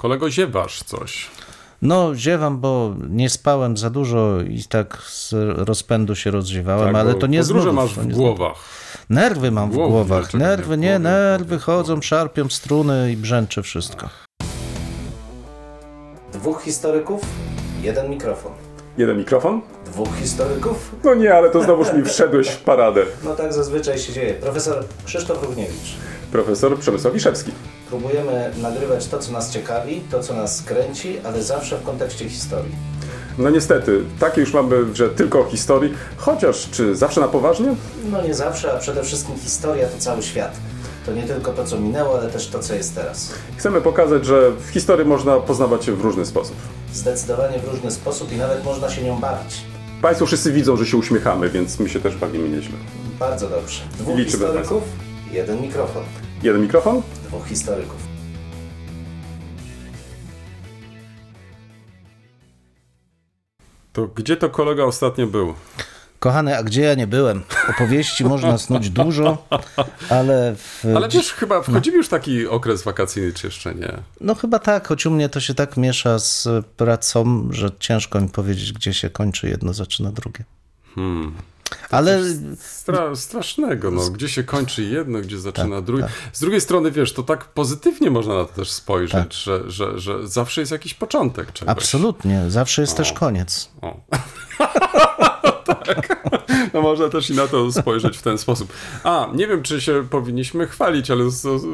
Kolego, ziewasz coś. No, ziewam, bo nie spałem za dużo i tak z rozpędu się rozziewałem, Tak, ale to nie z podróże nudów, masz w głowach. Nerwy mam w Głowy, głowach. dlaczego nie? Nerwy, nie, Głowy, nerwy głowy, chodzą, głowy. szarpią struny i brzęczy wszystko. Dwóch historyków, jeden mikrofon. Jeden mikrofon? Dwóch historyków? No nie, ale to znowuż mi wszedłeś w paradę. No tak zazwyczaj się dzieje. Profesor Krzysztof Równiewicz. Profesor Przemysław Wiszewski. Próbujemy nagrywać to, co nas ciekawi, to, co nas kręci, ale zawsze w kontekście historii. No niestety, takie już mamy, że tylko o historii, chociaż czy zawsze na poważnie? No nie zawsze, a przede wszystkim historia to cały świat. To nie tylko to, co minęło, ale też to, co jest teraz. Chcemy pokazać, że w historii można poznawać się w różny sposób. Zdecydowanie w różny sposób i nawet można się nią bawić. Państwo wszyscy widzą, że się uśmiechamy, więc my się też bawimy nieźle. Bardzo dobrze. Dwóch Liczymy historyków, jeden mikrofon. Jeden mikrofon? Dwóch historyków. To gdzie to kolega ostatnio był? Kochany, a gdzie ja nie byłem? Opowieści można snuć dużo, ale w... Ale wiesz, chyba wchodzimy już w taki okres wakacyjny, czy jeszcze nie? No chyba tak, choć u mnie to się tak miesza z pracą, że ciężko mi powiedzieć, gdzie się kończy jedno, zaczyna drugie. Hmm. Ale Stra strasznego, no. Gdzie się kończy jedno, gdzie zaczyna Tak, drugie. tak. Z drugiej strony, wiesz, to tak pozytywnie można na to też spojrzeć, Tak. że, że, że zawsze jest jakiś początek czegoś. absolutnie, zawsze jest też koniec. O. tak. No można też i na to spojrzeć w ten sposób. A, nie wiem, czy się powinniśmy chwalić, ale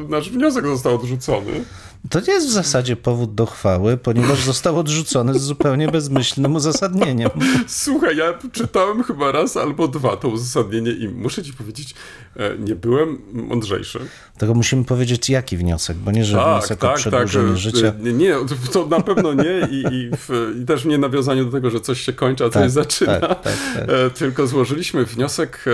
nasz wniosek został odrzucony. To nie jest w zasadzie powód do chwały, ponieważ został odrzucony z zupełnie bezmyślnym uzasadnieniem. Słuchaj, ja czytałem chyba raz albo dwa to uzasadnienie i muszę ci powiedzieć, e, nie byłem mądrzejszy. Tego musimy powiedzieć, jaki wniosek, bo nie, że wniosek o przedłużenie e, życia. Nie, nie, to na pewno nie i, i, w, i też nie nawiązaniu do tego, że coś się kończy, a coś Tak, zaczyna. tak, tak, tak. E, Tylko złożyliśmy wniosek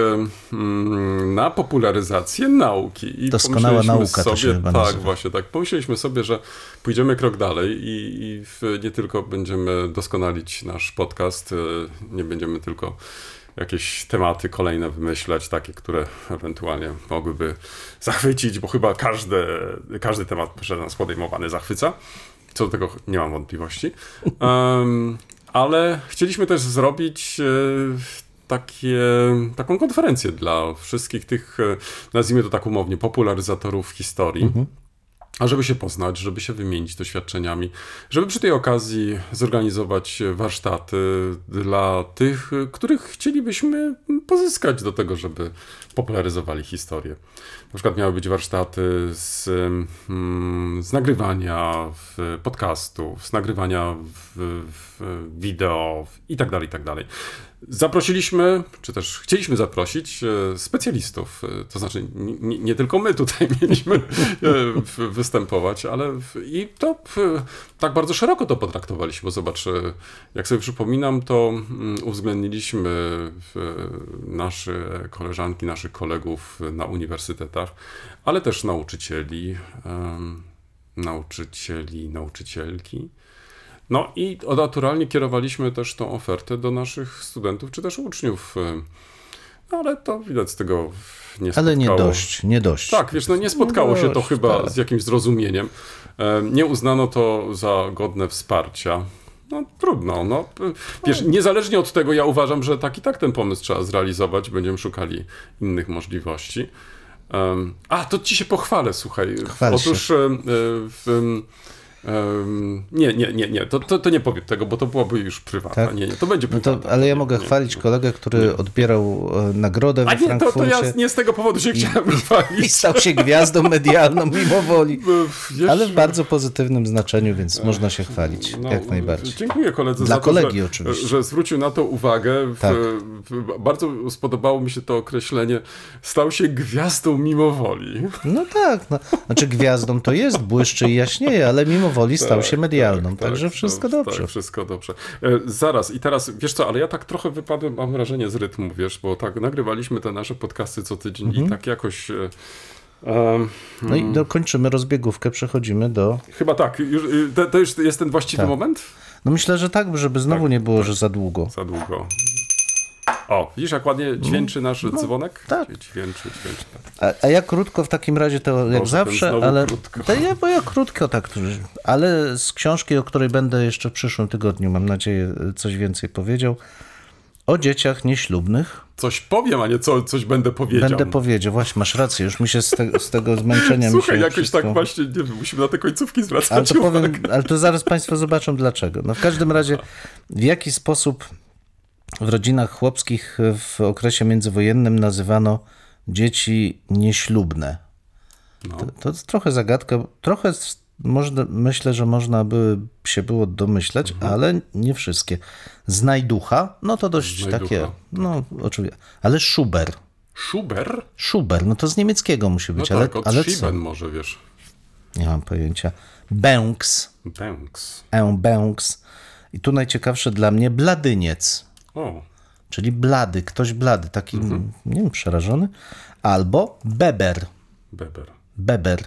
mm, na popularyzację nauki. I Doskonała nauka to sobie, się chyba Tak, nazywa. właśnie tak. Pomyśleliśmy sobie, że pójdziemy krok dalej i, i nie tylko będziemy doskonalić nasz podcast, e, nie będziemy tylko jakieś tematy kolejne wymyślać, takie, które ewentualnie mogłyby zachwycić, bo chyba każdy, każdy temat przez nas podejmowany zachwyca. Co do tego nie mam wątpliwości. Em, ale chcieliśmy też zrobić e, takie, taką konferencję dla wszystkich tych, e, nazwijmy to tak umownie, popularyzatorów historii. A żeby się poznać, żeby się wymienić doświadczeniami, żeby przy tej okazji zorganizować warsztaty dla tych, których chcielibyśmy pozyskać do tego, żeby popularyzowali historię. Na przykład miały być warsztaty z, mm, z nagrywania podcastów, z nagrywania w, w wideo i tak dalej, i tak dalej. Zaprosiliśmy, czy też chcieliśmy zaprosić e, specjalistów, e, to znaczy nie, nie- tylko my tutaj mieliśmy e, występować, ale w, i to tak bardzo szeroko to potraktowaliśmy, bo zobacz, jak sobie przypominam, to mm, uwzględniliśmy nasze koleżanki, naszych kolegów na uniwersytetach, ale też nauczycieli, nauczycieli, nauczycielki. No i naturalnie kierowaliśmy też tą ofertę do naszych studentów czy też uczniów. No ale to widać z tego nie spotkało. Ale nie dość, nie dość. Tak, wiesz, no nie spotkało się to dość, chyba tak. z jakimś zrozumieniem. E, Nie uznano to za godne wsparcia. No trudno, no. Wiesz, niezależnie od tego, ja uważam, że tak i tak ten pomysł trzeba zrealizować. Będziemy szukali innych możliwości. A, to ci się pochwalę, słuchaj. Chwal się. Otóż em, e, w, em, nie, nie, nie, nie, to, to, to nie powiem tego, bo to byłoby już prywatne. Tak? Nie, nie, to będzie No prywatne. to, ale ja Nie, mogę nie, chwalić nie. kolegę, który odbierał e, nagrodę A nie, to, to ja nie z tego powodu się chciałem i chwalić. stał się gwiazdą medialną mimo woli. Wiesz, Ale w bardzo pozytywnym znaczeniu, więc można się chwalić, No, jak najbardziej. Dziękuję koledze Dla za to, kolegi że, oczywiście. że zwrócił na to uwagę. W, Tak. w, bardzo spodobało mi się to określenie. Stał się gwiazdą mimo woli. No tak, no. znaczy gwiazdą to jest, błyszczy i jaśnieje, ale mimo woli stał Tak, się medialną, tak, także tak, wszystko tak, dobrze. Tak, wszystko dobrze. Zaraz, i teraz, wiesz co, ale ja tak trochę wypadłem, mam wrażenie, z rytmu, wiesz, bo tak nagrywaliśmy te nasze podcasty co tydzień Mhm. i tak jakoś... E, No i dokończymy rozbiegówkę, przechodzimy do... chyba tak, już, y, to, to już jest ten właściwy Tak. moment? No myślę, że tak, żeby znowu nie było, że za długo. Za długo. O, widzisz, jak ładnie dźwięczy nasz dzwonek? tak. Dźwięczy, dźwięczy. Tak. A, a ja krótko w takim razie to jak Boże, zawsze, ale. krótko. To ja, bo ja krótko tak. Ale z książki, o której będę jeszcze w przyszłym tygodniu, mam nadzieję, coś więcej powiedział. O dzieciach nieślubnych. Coś powiem, a nie co, coś będę powiedział. Będę powiedział, właśnie, masz rację, już mi się z, te, z tego zmęczenia Słuchaj, jakoś wszystko... tak właśnie, nie wiem, musimy na te końcówki zwracać Ale to uwagę. powiem, ale to zaraz Państwo zobaczą dlaczego. No w każdym razie, w jaki sposób w rodzinach chłopskich w okresie międzywojennym nazywano dzieci nieślubne. No. To, to jest trochę zagadka, trochę można, myślę, że można by się było domyśleć, Mhm. ale nie wszystkie. Znajducha, no to dość Znajducha, takie, no oczywiście, ale Schuber. Schuber? Schuber, no to z niemieckiego musi No być, tak, ale, od ale co? Może, wiesz. Nie mam pojęcia. Bęks. Banks. E, Bęks. I tu najciekawsze dla mnie bladyniec, O, czyli blady, ktoś blady, taki, Mhm. nie wiem, przerażony. Albo beber, Beber. beber.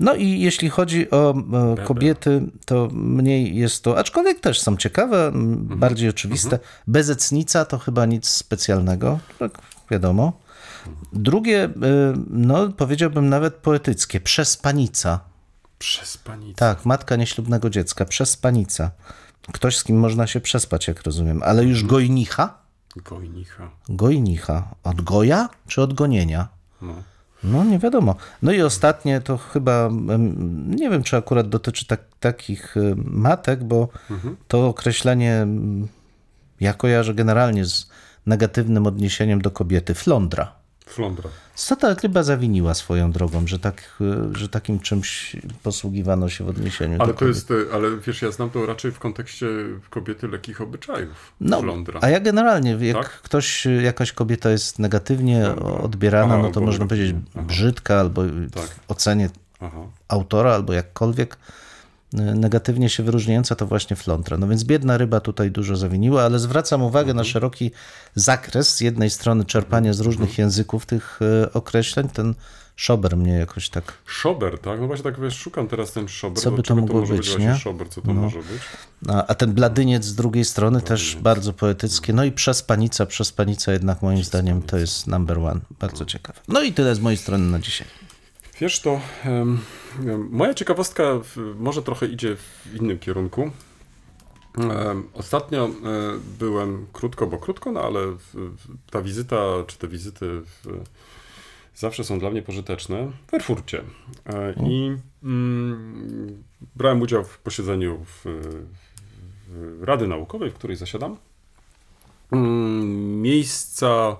No i jeśli chodzi o e, kobiety, to mniej jest to, aczkolwiek też są ciekawe, Mhm. bardziej oczywiste. Bezecnica to chyba nic specjalnego, tak wiadomo. Drugie, e, no powiedziałbym nawet poetyckie, przespanica. Przez panicę. Tak, matka nieślubnego dziecka, przespanica. Ktoś, z kim można się przespać, jak rozumiem. Ale już gojnicha? Gojnicha. Gojnicha. Od goja czy od gonienia? No. No, nie wiadomo. No i ostatnie to chyba, nie wiem, czy akurat dotyczy tak, takich y, matek, bo to określenie ja kojarzę generalnie z negatywnym odniesieniem do kobiety. Flądra. Flądra. Co ta ryba zawiniła swoją drogą, że, tak, że takim czymś posługiwano się w odniesieniu Ale do to jest, ale wiesz, ja znam to raczej w kontekście kobiety lekkich obyczajów. No, Flądra. a ja generalnie, jak Tak? ktoś, jakaś kobieta jest negatywnie odbierana, Aha, no to można powiedzieć brzydka, albo Tak. w ocenie Aha. autora, albo jakkolwiek negatywnie się wyróżniająca, to właśnie flądra. No więc biedna ryba tutaj dużo zawiniła, ale zwracam uwagę Mhm. na szeroki zakres. Z jednej strony czerpanie z różnych Mhm. języków tych y, określeń, ten szober mnie jakoś tak... Szober, tak? No właśnie tak wiesz, szukam teraz ten szober. Co by to mogło może być, nie? No. Szober, co to może być? A, a ten bladyniec z drugiej strony też bardzo poetyckie. No i przespanica, przespanica jednak moim zdaniem to jest number one. Bardzo ciekawe. No i tyle z mojej strony na dzisiaj. Wiesz to, em, moja ciekawostka w, może trochę idzie w innym kierunku. Ostatnio e, byłem krótko, bo krótko, no ale w, w, ta wizyta, czy te wizyty w, zawsze są dla mnie pożyteczne w Erfurcie. E, I mm, brałem udział w posiedzeniu w, w Rady Naukowej, w której zasiadam. Mm, Miejsca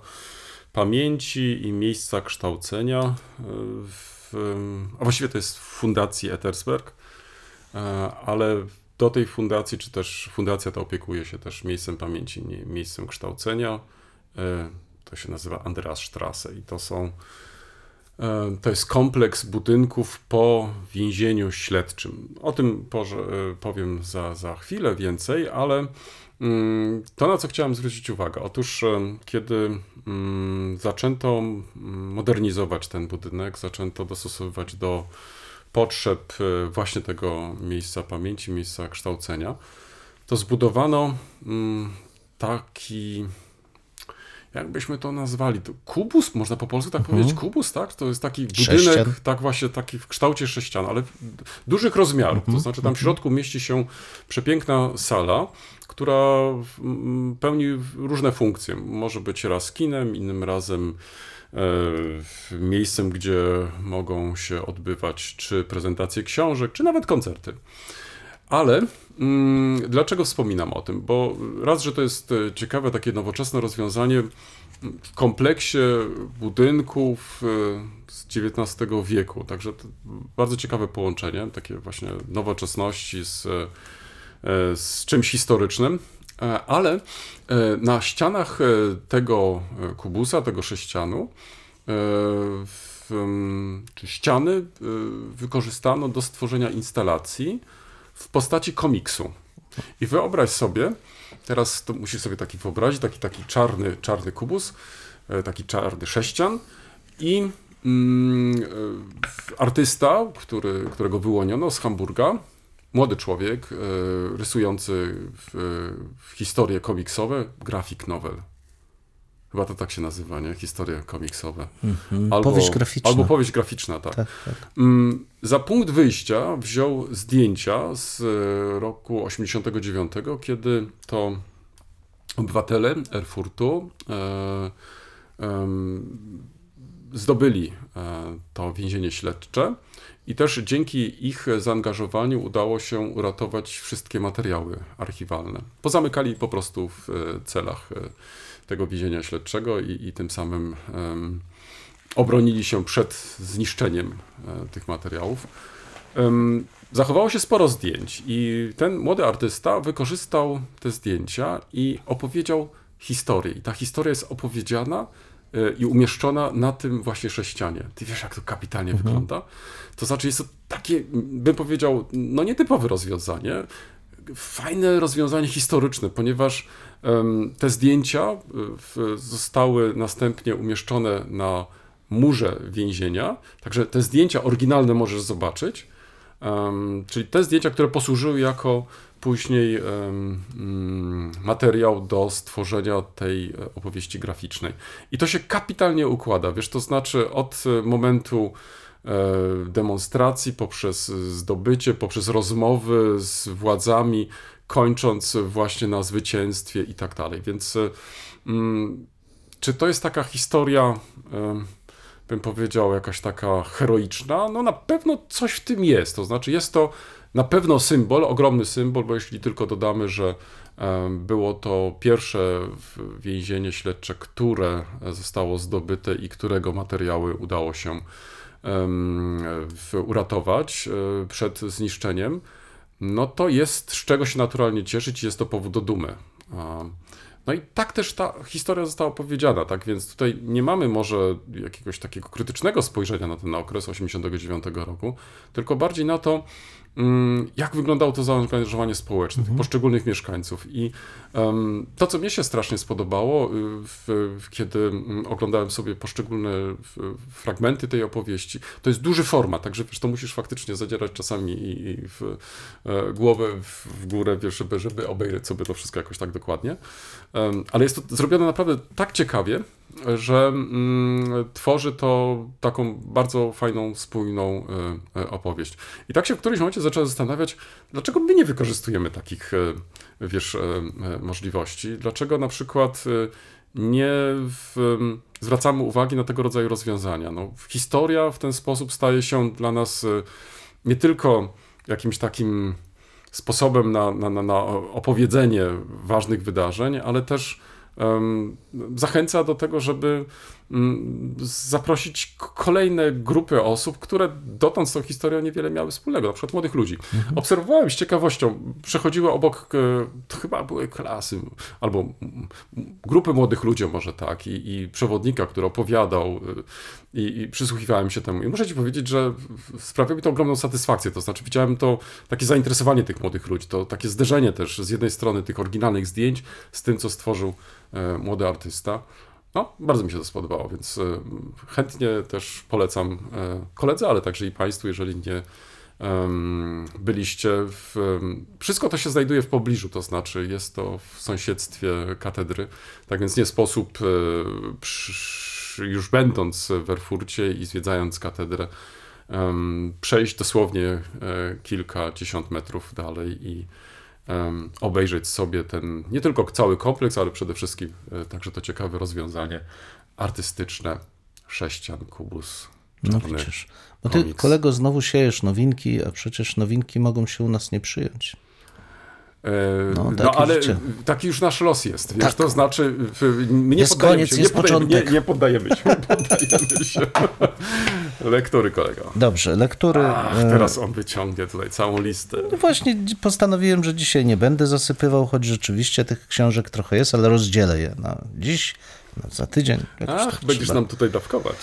pamięci i miejsca kształcenia, e, a właściwie to jest w Fundacji Etersberg, e, ale do tej fundacji, czy też fundacja ta opiekuje się też miejscem pamięci, miejscem kształcenia. E, To się nazywa Andreasstrasse i to są e, to jest kompleks budynków po więzieniu śledczym. O tym powiem za, za chwilę więcej, ale to, na co chciałem zwrócić uwagę. Otóż, kiedy mm, zaczęto mm, modernizować ten budynek, zaczęto dostosowywać do potrzeb e, właśnie tego miejsca pamięci, miejsca kształcenia, to zbudowano mm, taki jakbyśmy to nazwali, to kubus, można po polsku tak powiedzieć, kubus, tak? To jest taki budynek, Sześcian. tak właśnie taki w kształcie sześcian, ale dużych rozmiarów, to znaczy tam w środku mieści się przepiękna sala, która pełni różne funkcje. Może być raz kinem, innym razem e, miejscem, gdzie mogą się odbywać czy prezentacje książek, czy nawet koncerty. Ale mm, dlaczego wspominam o tym? Bo raz, że to jest e, ciekawe, takie nowoczesne rozwiązanie w kompleksie budynków e, z XIX wieku. Także bardzo ciekawe połączenie, takie właśnie nowoczesności z, z czymś historycznym. E, Ale e, na ścianach e, tego e, kubusa, tego sześcianu, e, czy ściany e, wykorzystano do stworzenia instalacji w postaci komiksu. I wyobraź sobie, teraz to musisz sobie taki wyobrazić, taki, taki czarny, czarny kubus, e, taki czarny sześcian i mm, e, artysta, który, którego wyłoniono z Hamburga, młody człowiek, e, rysujący w, w historie komiksowe, grafik novel. Chyba to tak się nazywa, nie? Historie komiksowe. Mhm. powieść graficzna. Albo powieść graficzna, tak. tak, tak. Mm, za punkt wyjścia wziął zdjęcia z e, roku 89, kiedy to obywatele Erfurtu e, e, zdobyli e, to więzienie śledcze i też dzięki ich zaangażowaniu udało się uratować wszystkie materiały archiwalne. Pozamykali po prostu w e, celach e, tego więzienia śledczego i, i tym samym um, obronili się przed zniszczeniem um, tych materiałów. Um, zachowało się sporo zdjęć i ten młody artysta wykorzystał te zdjęcia i opowiedział historię. I ta historia jest opowiedziana e, i umieszczona na tym właśnie sześcianie. Ty wiesz, jak to kapitalnie mhm. wygląda? To znaczy, jest to takie, bym powiedział, no nietypowe rozwiązanie, fajne rozwiązanie historyczne, ponieważ te zdjęcia e, zostały następnie umieszczone na murze więzienia, także te zdjęcia oryginalne możesz zobaczyć, czyli te zdjęcia, które posłużyły jako później mm, materiał do stworzenia tej e, opowieści graficznej. I to się kapitalnie układa, wiesz, to znaczy od e, momentu demonstracji, poprzez zdobycie, poprzez rozmowy z władzami, kończąc właśnie na zwycięstwie i tak dalej. Więc mm, czy to jest taka historia, bym powiedział, jakaś taka heroiczna? No na pewno coś w tym jest. To znaczy, jest to na pewno symbol, ogromny symbol, bo jeśli tylko dodamy, że było to pierwsze więzienie śledcze, które zostało zdobyte i którego materiały udało się uratować e, przed zniszczeniem, no to jest z czego się naturalnie cieszyć jest to powód do dumy. No i tak też ta historia została opowiedziana, tak więc tutaj nie mamy może jakiegoś takiego krytycznego spojrzenia na ten okres 89 roku, tylko bardziej na to, jak wyglądało to zaangażowanie społeczne mhm. poszczególnych mieszkańców. I um, to, co mnie się strasznie spodobało, y, w, w, kiedy mm, oglądałem sobie poszczególne fragmenty tej opowieści, to jest duży format, także wiesz, to musisz faktycznie zadzierać czasami i, i w e, głowę w, w, górę, wiesz, żeby, żeby obejrzeć sobie to wszystko jakoś tak dokładnie. Um, ale jest to zrobione naprawdę tak ciekawie, że mm, tworzy to taką bardzo fajną, spójną y, y, opowieść. I tak się w którymś momencie zaczęła zastanawiać, dlaczego my nie wykorzystujemy takich, y, wiesz, możliwości? Dlaczego na przykład nie w, zwracamy uwagi na tego rodzaju rozwiązania? No, historia w ten sposób staje się dla nas nie tylko jakimś takim sposobem na, na, na opowiedzenie ważnych wydarzeń, ale też zachęca do tego, żeby zaprosić kolejne grupy osób, które dotąd z tą historią niewiele miały wspólnego, na przykład młodych ludzi. Mhm. Obserwowałem z ciekawością, przechodziły obok, to chyba były klasy, albo grupy młodych ludzi może tak, i, i przewodnika, który opowiadał e, i, i przysłuchiwałem się temu. I muszę ci powiedzieć, że sprawia mi to ogromną satysfakcję, to znaczy widziałem to takie zainteresowanie tych młodych ludzi, to takie zderzenie też z jednej strony tych oryginalnych zdjęć z tym, co stworzył E, młody artysta. No, bardzo mi się to spodobało, więc e, chętnie też polecam e, koledze, ale także i Państwu, jeżeli nie byliście w... Wszystko to się znajduje w pobliżu, to znaczy jest to w sąsiedztwie katedry, tak więc nie sposób już będąc w Erfurcie i zwiedzając katedrę przejść dosłownie kilkadziesiąt metrów dalej i obejrzeć sobie ten nie tylko cały kompleks, ale przede wszystkim e, także to ciekawe rozwiązanie artystyczne sześcian, kubus. No przecież. Bo ty, komiks. kolego, znowu siejesz nowinki, a przecież nowinki mogą się u nas nie przyjąć. E, no, no ale taki już nasz los jest, wiesz, tak. to znaczy nie jest poddajemy koniec, się, nie, początek. nie, nie poddajemy się, poddajemy się. lektury kolego. Dobrze, lektury. Ach, e, teraz on wyciągnie tutaj całą listę. No właśnie postanowiłem, że dzisiaj nie będę zasypywał, choć rzeczywiście tych książek trochę jest, ale rozdzielę je na dziś, na za tydzień. Ach, tak będziesz trzeba. nam tutaj dawkować.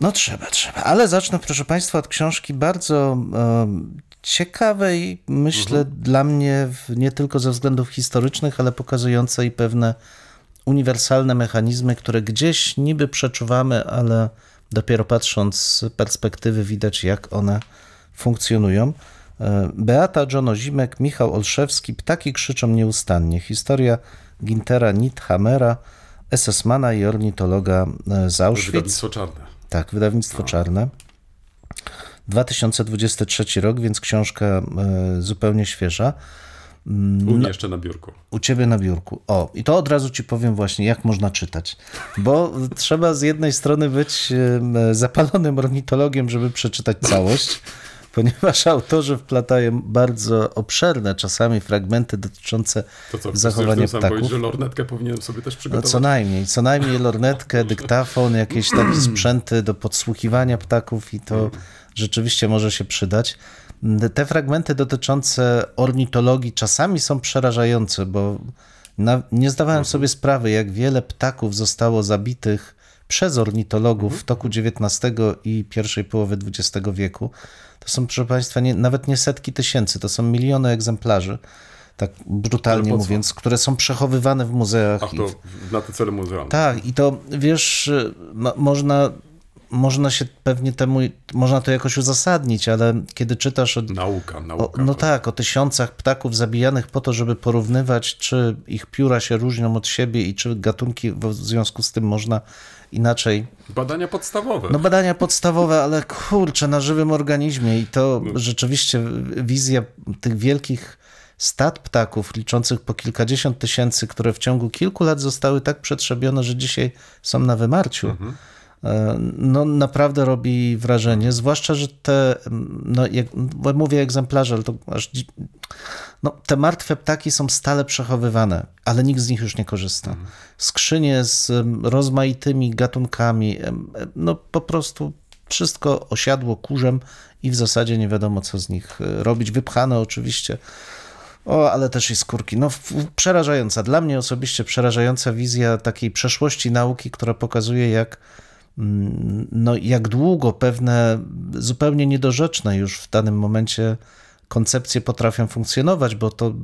No trzeba, trzeba. Ale zacznę, proszę Państwa, od książki bardzo ciekawej, myślę, mhm. dla mnie nie tylko ze względów historycznych, ale pokazującej pewne uniwersalne mechanizmy, które gdzieś niby przeczuwamy, ale dopiero patrząc z perspektywy widać, jak one funkcjonują. E, Beata Jono-Zimek, Michał Olszewski, Ptaki krzyczą nieustannie. Historia Gintera Nithamera SS-mana i ornitologa e, z Auschwitz. Wydawnictwo czarne. Tak, wydawnictwo czarne. 2023 rok, więc książka e, zupełnie świeża. U mnie jeszcze na biurku. U ciebie na biurku. O, i to od razu ci powiem właśnie, jak można czytać. Bo trzeba z jednej strony być e, zapalonym ornitologiem, żeby przeczytać całość, ponieważ autorzy wplatają bardzo obszerne czasami fragmenty dotyczące To co, zachowania samym powiedzieć, ptaków. że lornetkę powinienem sobie też No, przygotować? co najmniej, co najmniej lornetkę, dyktafon, jakieś takie sprzęty do podsłuchiwania ptaków i to rzeczywiście może się przydać. Te fragmenty dotyczące ornitologii czasami są przerażające, bo na, nie zdawałem sobie sprawy, jak wiele ptaków zostało zabitych przez ornitologów w toku XIX i pierwszej połowy XX wieku. To są, proszę Państwa, nie, nawet nie setki tysięcy, to są miliony egzemplarzy, tak brutalnie mówiąc, które są przechowywane w muzeach. Ach, to w- na te cele muzealne. tak, i to wiesz, mo- można, można się pewnie temu, można to jakoś uzasadnić, ale kiedy czytasz o, Nauka, o, nauka. no to- tak, o tysiącach ptaków zabijanych po to, żeby porównywać, czy ich pióra się różnią od siebie i czy gatunki w związku z tym można inaczej. Badania podstawowe. No badania podstawowe, ale kurczę, na żywym organizmie i to No. rzeczywiście wizja tych wielkich stad ptaków liczących po kilkadziesiąt tysięcy, które w ciągu kilku lat zostały tak przetrzebione, że dzisiaj są na wymarciu. Mhm. No naprawdę robi wrażenie, zwłaszcza, że te, no jak, mówię egzemplarze, ale to aż, no te martwe ptaki są stale przechowywane, ale nikt z nich już nie korzysta. Skrzynie z rozmaitymi gatunkami, no po prostu wszystko osiadło kurzem i w zasadzie nie wiadomo, co z nich e, robić. Wypchane oczywiście. O, ale też i skórki. No, przerażająca. Dla mnie osobiście przerażająca wizja takiej przeszłości nauki, która pokazuje, jak, no, jak długo pewne zupełnie niedorzeczne już w danym momencie koncepcje potrafią funkcjonować, bo to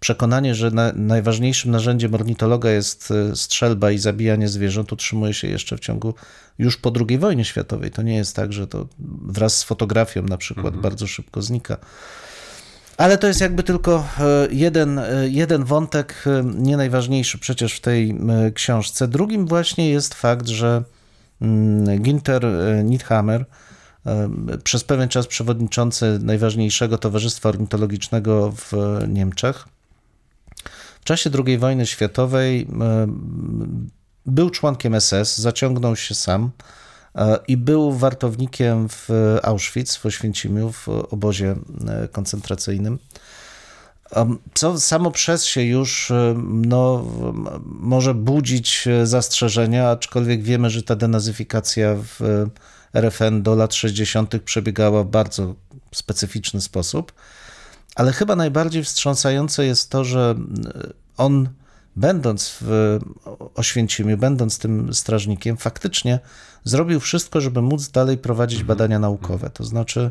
przekonanie, że na, najważniejszym narzędziem ornitologa jest e, strzelba i zabijanie zwierząt, utrzymuje się jeszcze w ciągu już po II wojnie światowej. To nie jest tak, że to wraz z fotografią na przykład bardzo szybko znika. Ale to jest jakby tylko e, jeden, e, jeden wątek, nie najważniejszy przecież w tej książce. Drugim właśnie jest fakt, że mm, Ginter e, Nithammer, e, przez pewien czas przewodniczący najważniejszego Towarzystwa Ornitologicznego w Niemczech, w czasie II wojny światowej e, był członkiem SS, zaciągnął się sam i był wartownikiem w Auschwitz, w Oświęcimiu, w obozie koncentracyjnym. Co samo przez się już no, może budzić e, zastrzeżenia, aczkolwiek wiemy, że ta denazyfikacja w e, RFN do lat 60. przebiegała w bardzo specyficzny sposób. Ale chyba najbardziej wstrząsające jest to, że on, będąc w Oświęcimiu, będąc tym strażnikiem, faktycznie zrobił wszystko, żeby móc dalej prowadzić badania naukowe. To znaczy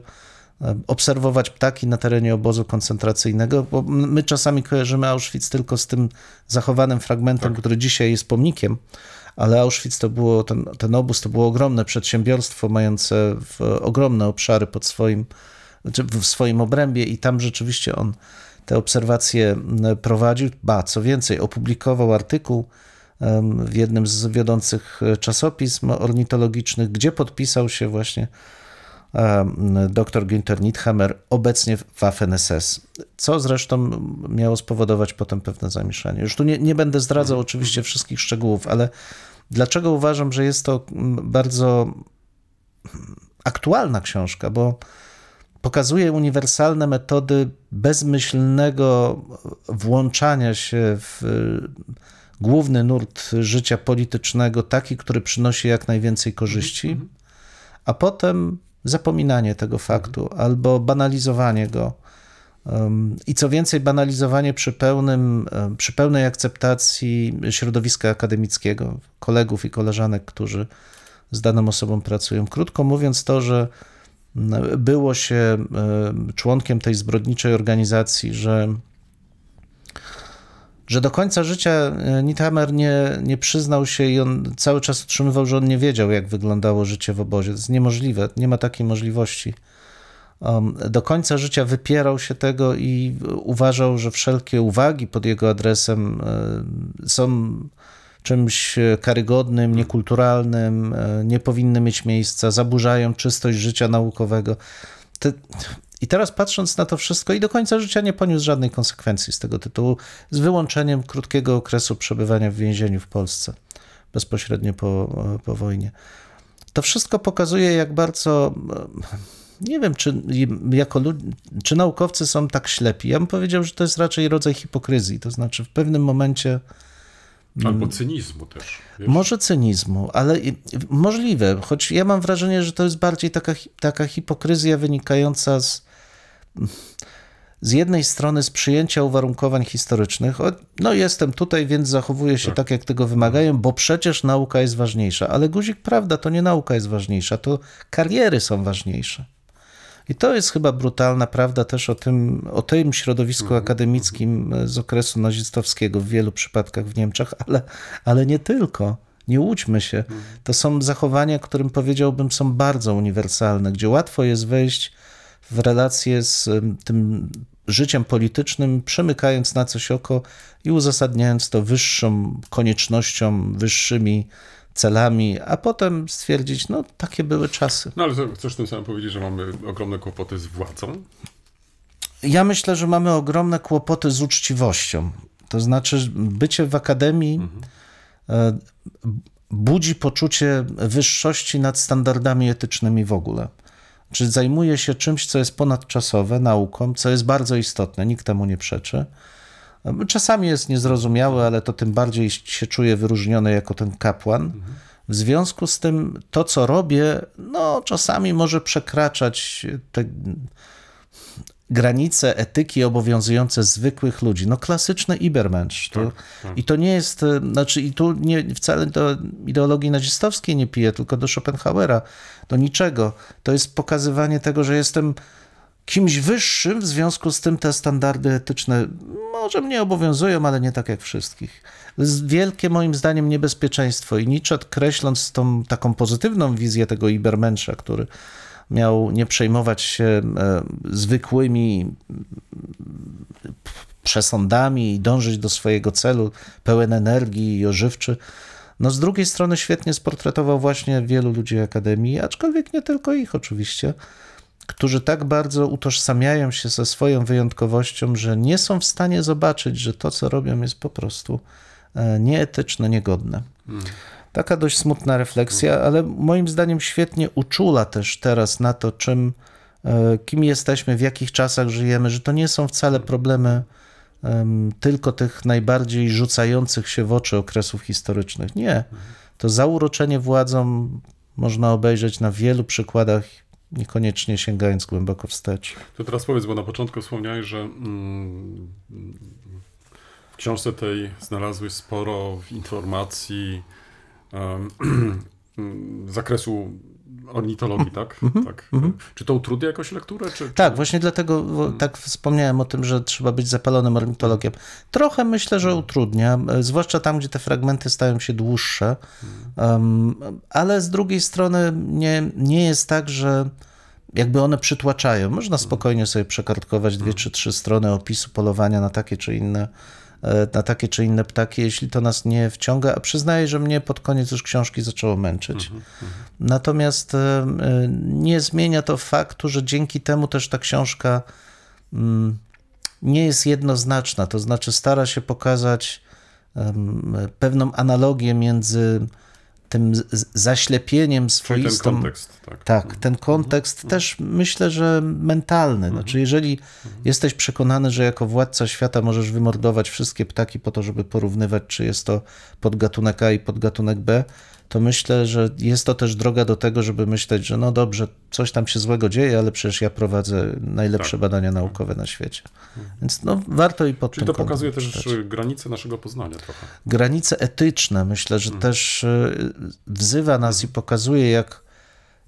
obserwować ptaki na terenie obozu koncentracyjnego, bo my czasami kojarzymy Auschwitz tylko z tym zachowanym fragmentem, który dzisiaj jest pomnikiem, ale Auschwitz to było, ten, ten obóz to było ogromne przedsiębiorstwo mające ogromne obszary pod swoim, w swoim obrębie i tam rzeczywiście on te obserwacje prowadził. Ba, co więcej, opublikował artykuł w jednym z wiodących e, czasopism ornitologicznych, gdzie podpisał się właśnie dr Günther Nithammer, obecnie w Waffen-SS, co zresztą miało spowodować potem pewne zamieszanie. Już tu nie, nie będę zdradzał oczywiście wszystkich szczegółów, ale dlaczego uważam, że jest to mm, bardzo aktualna książka, bo pokazuje uniwersalne metody bezmyślnego włączania się w główny nurt życia politycznego, taki, który przynosi jak najwięcej korzyści, a potem zapominanie tego faktu albo banalizowanie go. I co więcej, banalizowanie przy, pełnym, przy pełnej akceptacji środowiska akademickiego, kolegów i koleżanek, którzy z daną osobą pracują. Krótko mówiąc, to, że było się em, członkiem tej zbrodniczej organizacji, że że do końca życia e, Nithammer nie, nie przyznał się i on cały czas utrzymywał, że on nie wiedział, jak wyglądało życie w obozie. To jest niemożliwe, nie ma takiej możliwości. Um, do końca życia wypierał się tego i uważał, że wszelkie uwagi pod jego adresem e, są czymś e, karygodnym, niekulturalnym, e, nie powinny mieć miejsca, zaburzają czystość życia naukowego. Te, I teraz patrząc na to wszystko, i do końca życia nie poniósł żadnej konsekwencji z tego tytułu, z wyłączeniem krótkiego okresu przebywania w więzieniu w Polsce, bezpośrednio po, po wojnie. To wszystko pokazuje, jak bardzo. Nie wiem, czy, jako lud... czy naukowcy są tak ślepi. Ja bym powiedział, że to jest raczej rodzaj hipokryzji. To znaczy, w pewnym momencie Albo cynizmu też. Wiesz? Może cynizmu, ale możliwe, choć ja mam wrażenie, że to jest bardziej taka, taka hipokryzja wynikająca z, z jednej strony z przyjęcia uwarunkowań historycznych. No, jestem tutaj, więc zachowuję się tak. tak, jak tego wymagają, bo przecież nauka jest ważniejsza. Ale guzik, prawda, to nie nauka jest ważniejsza, to kariery są ważniejsze. I to jest chyba brutalna prawda też o tym, o tym środowisku mhm. akademickim z okresu nazistowskiego w wielu przypadkach w Niemczech, ale, ale nie tylko. Nie łudźmy się. Mhm. To są zachowania, którym powiedziałbym są bardzo uniwersalne, gdzie łatwo jest wejść w relacje z tym życiem politycznym, przemykając na coś oko i uzasadniając to wyższą koniecznością, wyższymi celami, a potem stwierdzić, no takie były czasy. No ale chcesz tym samym powiedzieć, że mamy ogromne kłopoty z władzą? Ja myślę, że mamy ogromne kłopoty z uczciwością. To znaczy, bycie w akademii mhm. budzi poczucie wyższości nad standardami etycznymi w ogóle. Czy zajmuje się czymś, co jest ponadczasowe, nauką, co jest bardzo istotne, nikt temu nie przeczy Czasami jest niezrozumiały, ale to tym bardziej się czuję wyróżniony jako ten kapłan. W związku z tym to, co robię, no czasami może przekraczać te granice etyki obowiązujące zwykłych ludzi. No klasyczny Ibermensch. Tak, tak. I to nie jest, znaczy i tu nie, wcale do ideologii nazistowskiej nie piję, tylko do Schopenhauera, do niczego. To jest pokazywanie tego, że jestem kimś wyższym, w związku z tym te standardy etyczne może mnie obowiązują, ale nie tak jak wszystkich. To jest wielkie moim zdaniem niebezpieczeństwo i Nietzsche kreśląc tą taką pozytywną wizję tego Ibermensza, który miał nie przejmować się e, zwykłymi przesądami i dążyć do swojego celu, pełen energii i ożywczy. No z drugiej strony świetnie sportretował właśnie wielu ludzi Akademii, aczkolwiek nie tylko ich oczywiście którzy tak bardzo utożsamiają się ze swoją wyjątkowością, że nie są w stanie zobaczyć, że to, co robią, jest po prostu e, nieetyczne, niegodne. Hmm. Taka dość smutna refleksja, ale moim zdaniem świetnie uczula też teraz na to, czym, e, kim jesteśmy, w jakich czasach żyjemy, że to nie są wcale problemy tylko tych najbardziej rzucających się w oczy okresów historycznych. Nie. To zauroczenie władzą można obejrzeć na wielu przykładach niekoniecznie sięgając głęboko wstecz. To teraz powiedz, bo na początku wspomniałeś, że mm, w książce tej znalazłeś sporo informacji zakresu ornitologii, tak? Mm -hmm. tak. -hmm. Czy to utrudnia jakoś lekturę? Czy, czy... Tak, właśnie dlatego tak wspomniałem o tym, że trzeba być zapalonym ornitologiem. Trochę myślę, że utrudnia, zwłaszcza tam, gdzie te fragmenty stają się dłuższe, ale z drugiej strony nie, nie jest tak, że jakby one przytłaczają. Można spokojnie sobie przekartkować dwie czy trzy strony opisu polowania na takie czy inne E, na takie czy inne ptaki, jeśli to nas nie wciąga, a przyznaję, że mnie pod koniec już książki zaczęło męczyć. Mhm, mhm. Natomiast e, e, nie zmienia to faktu, że dzięki temu też ta książka mm, nie jest jednoznaczna, to znaczy stara się pokazać pewną analogię między tym zaślepieniem swoistą. Ten kontekst, tak. Tak, mhm. ten kontekst mhm. też myślę, że mentalny. Mhm. Znaczy, jeżeli jesteś przekonany, że jako władca świata możesz wymordować wszystkie ptaki po to, żeby porównywać, czy jest to podgatunek A i podgatunek B, to myślę, że jest to też droga do tego, żeby myśleć, że no dobrze, coś tam się złego dzieje, ale przecież ja prowadzę najlepsze tak. badania naukowe na świecie. Mhm. Więc no, warto i pod Czyli to pokazuje też czytać. granice naszego poznania trochę. Granice etyczne, myślę, że hmm. też y, wzywa nas hmm. i pokazuje, jak,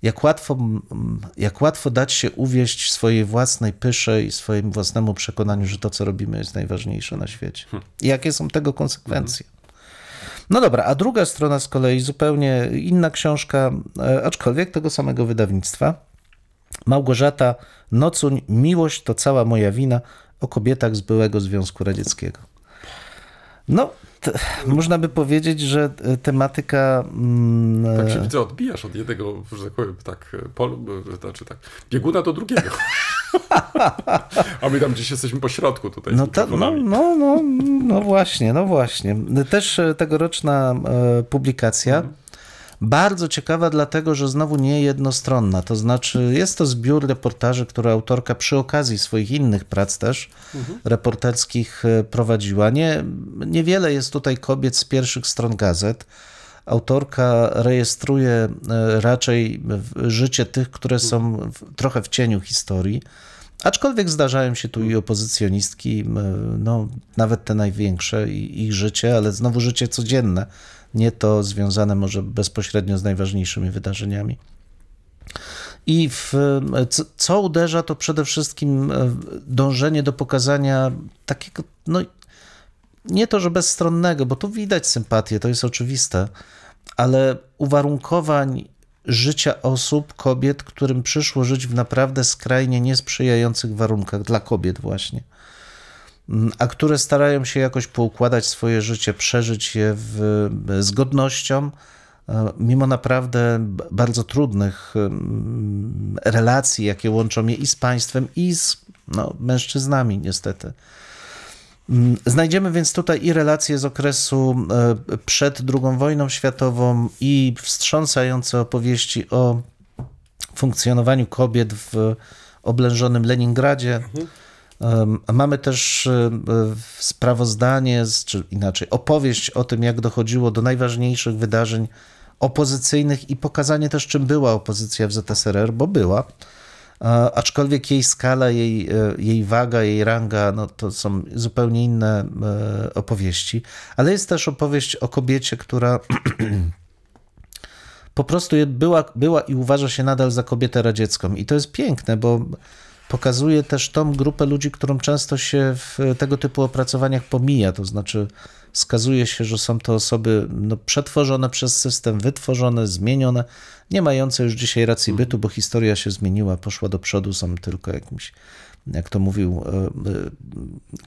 jak, łatwo, jak łatwo dać się uwieść swojej własnej pysze i swojemu własnemu przekonaniu, że to, co robimy, jest najważniejsze na świecie. Hmm. I jakie są tego konsekwencje. No dobra, a druga strona z kolei zupełnie inna książka, e, aczkolwiek tego samego wydawnictwa. Małgorzata Nocuń, Miłość to cała moja wina o kobietach z byłego Związku Radzieckiego. No, t- można by powiedzieć, że e, tematyka. mm, Tak się e, widzę, odbijasz od jednego, że tak powiem, tak, polu, znaczy tak, bieguna do drugiego. A my tam gdzieś jesteśmy po środku tutaj No, ta, no, no, no, no właśnie, no właśnie. Też e, tegoroczna e, publikacja. Bardzo ciekawa, dlatego że znowu nie jednostronna. To znaczy, jest to zbiór reportaży, które autorka przy okazji swoich innych prac też reporterskich e, prowadziła. Nie, niewiele jest tutaj kobiet z pierwszych stron gazet. Autorka rejestruje e, raczej życie tych, które są w, trochę w cieniu historii. Aczkolwiek zdarzają się tu i opozycjonistki, m, no, nawet te największe, ich życie, ale znowu życie codzienne, nie to związane może bezpośrednio z najważniejszymi wydarzeniami. I w, co, co uderza, to przede wszystkim e, dążenie do pokazania takiego, no nie to, że bezstronnego, bo tu widać sympatię, to jest oczywiste, ale uwarunkowań życia osób, kobiet, którym przyszło żyć w naprawdę skrajnie niesprzyjających warunkach, dla kobiet właśnie, Mm, a które starają się jakoś poukładać swoje życie, przeżyć je w, z godnością, e, mimo naprawdę bardzo trudnych mm, relacji, jakie łączą je i z państwem, i z no, mężczyznami, niestety. Mm, Znajdziemy więc tutaj i relacje z okresu e, przed II wojną światową, i wstrząsające opowieści o funkcjonowaniu kobiet w oblężonym Leningradzie. Em, Mamy też e, sprawozdanie, czy inaczej, opowieść o tym, jak dochodziło do najważniejszych wydarzeń opozycyjnych i pokazanie też, czym była opozycja w ZSRR, bo była. Aczkolwiek jej skala, jej, e, jej waga, jej ranga, no to są zupełnie inne e, opowieści. Ale jest też opowieść o kobiecie, która po prostu była, była i uważa się nadal za kobietę radziecką. I to jest piękne, bo pokazuje też tą grupę ludzi, którą często się w tego typu opracowaniach pomija. To znaczy, wskazuje się, że są to osoby no, przetworzone przez system, wytworzone, zmienione, nie mające już dzisiaj racji bytu, bo historia się zmieniła, poszła do przodu, są tylko jakimś, jak to mówił e, e,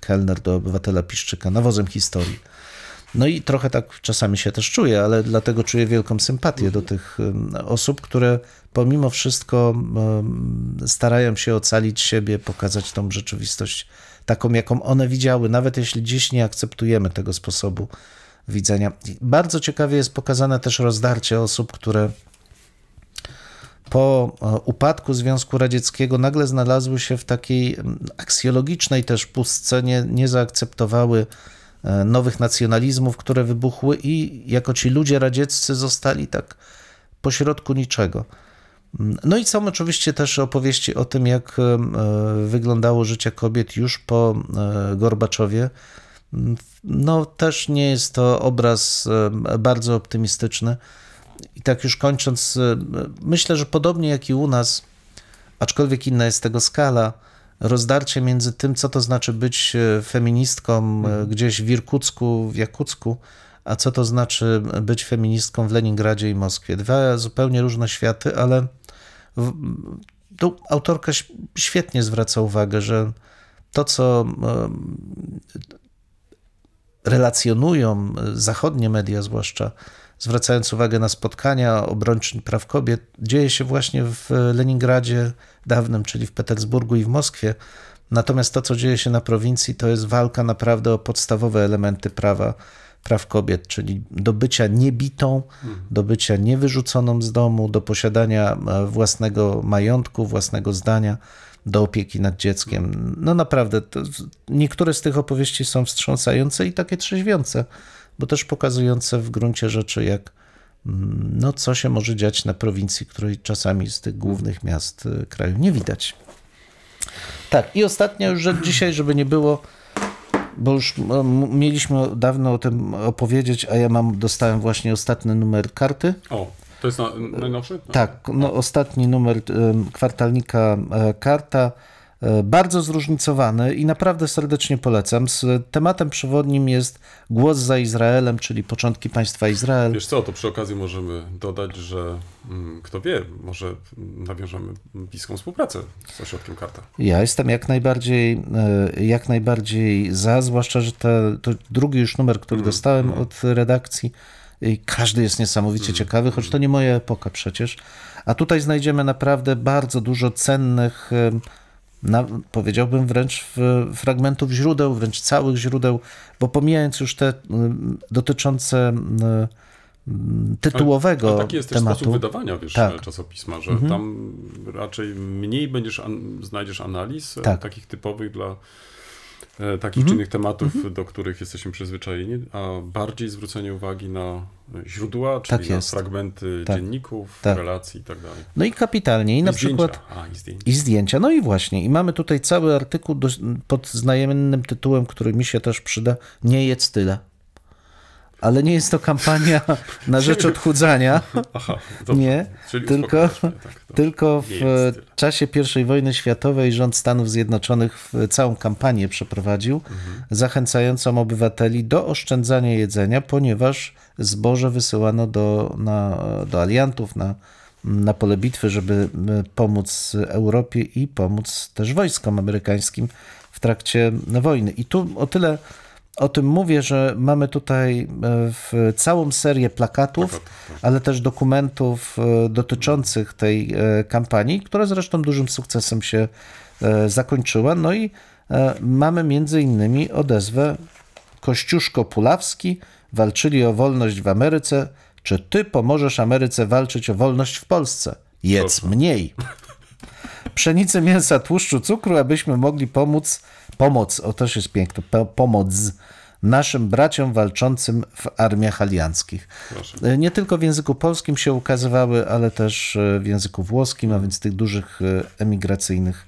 kelner do obywatela Piszczyka, nawozem historii. No i trochę tak czasami się też czuję, ale dlatego czuję wielką sympatię do tych em, osób, które pomimo wszystko starają się ocalić siebie, pokazać tą rzeczywistość taką, jaką one widziały, nawet jeśli dziś nie akceptujemy tego sposobu widzenia. Bardzo ciekawie jest pokazane też rozdarcie osób, które po e, upadku Związku Radzieckiego nagle znalazły się w takiej aksjologicznej też pustce, nie, nie zaakceptowały e, nowych nacjonalizmów, które wybuchły i jako ci ludzie radzieccy zostali tak pośrodku niczego. No i są oczywiście też opowieści o tym, jak e, wyglądało życie kobiet już po e, Gorbaczowie. No też nie jest to obraz e, bardzo optymistyczny. I tak już kończąc, myślę, że podobnie jak i u nas, aczkolwiek inna jest tego skala, rozdarcie między tym, co to znaczy być feministką e, gdzieś w Irkucku, w Jakucku, a co to znaczy być feministką w Leningradzie i Moskwie. Dwa zupełnie różne światy, ale tu autorka świetnie zwraca uwagę, że to, co relacjonują zachodnie media, zwłaszcza zwracając uwagę na spotkania obrończyń praw kobiet, dzieje się właśnie w Leningradzie dawnym, czyli w Petersburgu i w Moskwie. Natomiast to, co dzieje się na prowincji, to jest walka naprawdę o podstawowe elementy prawa, praw kobiet, czyli do bycia niebitą, do bycia niewyrzuconą z domu, do posiadania e, własnego majątku, własnego zdania, do opieki nad dzieckiem. No naprawdę, niektóre z tych opowieści są wstrząsające i takie trzeźwiące, bo też pokazujące w gruncie rzeczy, jak mm, no, co się może dziać na prowincji, której czasami z tych głównych miast y, kraju nie widać. Tak, i ostatnia już rzecz dzisiaj, żeby nie było, bo już m, mieliśmy dawno o tym opowiedzieć, a ja mam, dostałem właśnie ostatni numer karty. O, to jest na, najnowszy? Tak, no, ostatni numer kwartalnika e, Karta. E, bardzo zróżnicowany i naprawdę serdecznie polecam. Tematem przewodnim jest Głos za Izraelem, czyli początki państwa Izrael. Wiesz co, to przy okazji możemy dodać, że mm, kto wie, może nawiążemy bliską współpracę z ośrodkiem Karta. Ja jestem jak najbardziej, e, jak najbardziej za, zwłaszcza, że te, to drugi już numer, który dostałem od redakcji, i każdy jest niesamowicie ciekawy, choć to nie moja epoka przecież. A tutaj znajdziemy naprawdę bardzo dużo cennych, em, na, powiedziałbym wręcz w, fragmentów źródeł, wręcz całych źródeł, bo pomijając już te em, dotyczące em, em, tytułowego Ale taki jest też tematu. sposób wydawania, wiesz, Tak. czasopisma, że tam raczej mniej będziesz an- znajdziesz analiz e, Tak. takich typowych dla e, takich czy innych tematów, do których jesteśmy przyzwyczajeni, a bardziej zwrócenie uwagi na źródła, czyli Tak na fragmenty Tak. dzienników, Tak. relacji i tak dalej. No i kapitalnie. I na I zdjęcia. przykład A, i zdjęcia. I zdjęcia. No i właśnie. I mamy tutaj cały artykuł do, pod znamiennym tytułem, który mi się też przyda. Nie jedz tyle. Ale nie jest to kampania na rzecz odchudzania, Aha, dobrze. Nie, Czyli tylko- tak, tylko w czasie I wojny światowej rząd Stanów Zjednoczonych całą kampanię przeprowadził, Mhm. zachęcającą obywateli do oszczędzania jedzenia, ponieważ zboże wysyłano do, na, do aliantów na, na pole bitwy, żeby m, pomóc Europie i pomóc też wojskom amerykańskim w trakcie wojny. I tu o tyle o tym mówię, że mamy tutaj e, w całą serię plakatów, Plakatów, tak. ale też dokumentów e, dotyczących tej e, kampanii, która zresztą dużym sukcesem się zakończyła. No i mamy między innymi odezwę Kościuszko Pulawski, walczyli o wolność w Ameryce. Czy ty pomożesz Ameryce walczyć o wolność w Polsce? Jedz mniej. Pszenicy, mięsa, tłuszczu, cukru, abyśmy mogli pomóc, pomoc, o też jest piękne, po, pomoc naszym braciom walczącym w armiach alianckich. Proszę. E, Nie tylko w języku polskim się ukazywały, ale też e, w języku włoskim, a więc tych dużych e, emigracyjnych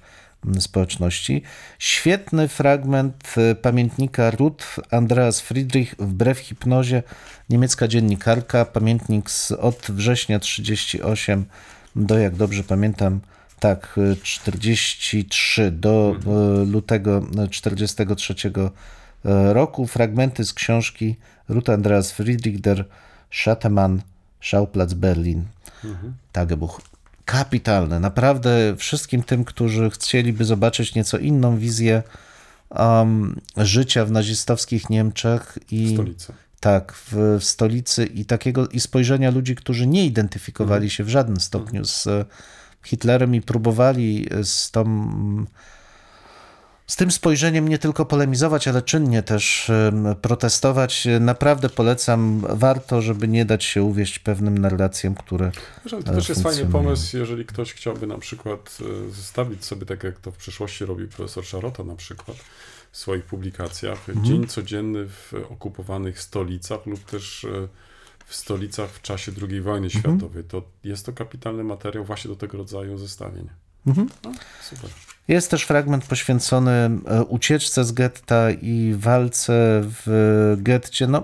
społeczności. Świetny fragment pamiętnika Ruth Andreas Friedrich wbrew hipnozie, niemiecka dziennikarka, pamiętnik z, od września 38 do, jak dobrze pamiętam, tak, e, 43 do e, lutego 43 e, roku. Fragmenty z książki Ruth Andreas Friedrich der Schattemann, Schauplatz Berlin. Tagebuch. Kapitalne. Naprawdę wszystkim tym, którzy chcieliby zobaczyć nieco inną wizję um, życia w nazistowskich Niemczech i Stolica. tak, w, w stolicy i takiego i spojrzenia ludzi, którzy nie identyfikowali się w żadnym stopniu z Hitlerem i próbowali z tą z tym spojrzeniem nie tylko polemizować, ale czynnie też protestować. Naprawdę polecam, warto, żeby nie dać się uwieść pewnym narracjom, które to Ale też jest fajny pomysł, jeżeli ktoś chciałby na przykład e, zostawić sobie, tak jak to w przyszłości robił profesor Szarota na przykład w swoich publikacjach, Mhm. dzień codzienny w okupowanych stolicach lub też e, w stolicach w czasie II wojny Mhm. światowej. To jest to kapitalny materiał właśnie do tego rodzaju zestawień. Mhm. No, super. Jest też fragment poświęcony e, ucieczce z getta i walce w getcie. No,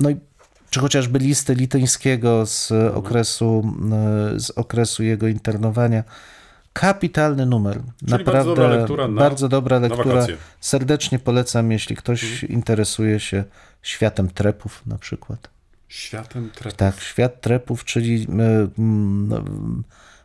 no i czy chociażby listy Lityńskiego z okresu, e, z okresu jego internowania. Kapitalny numer. bardzo dobra lektura na- bardzo dobra lektura. Serdecznie polecam, jeśli ktoś Mhm. interesuje się światem trepów na przykład. Światem trep. Tak, świat trepów, czyli e, no,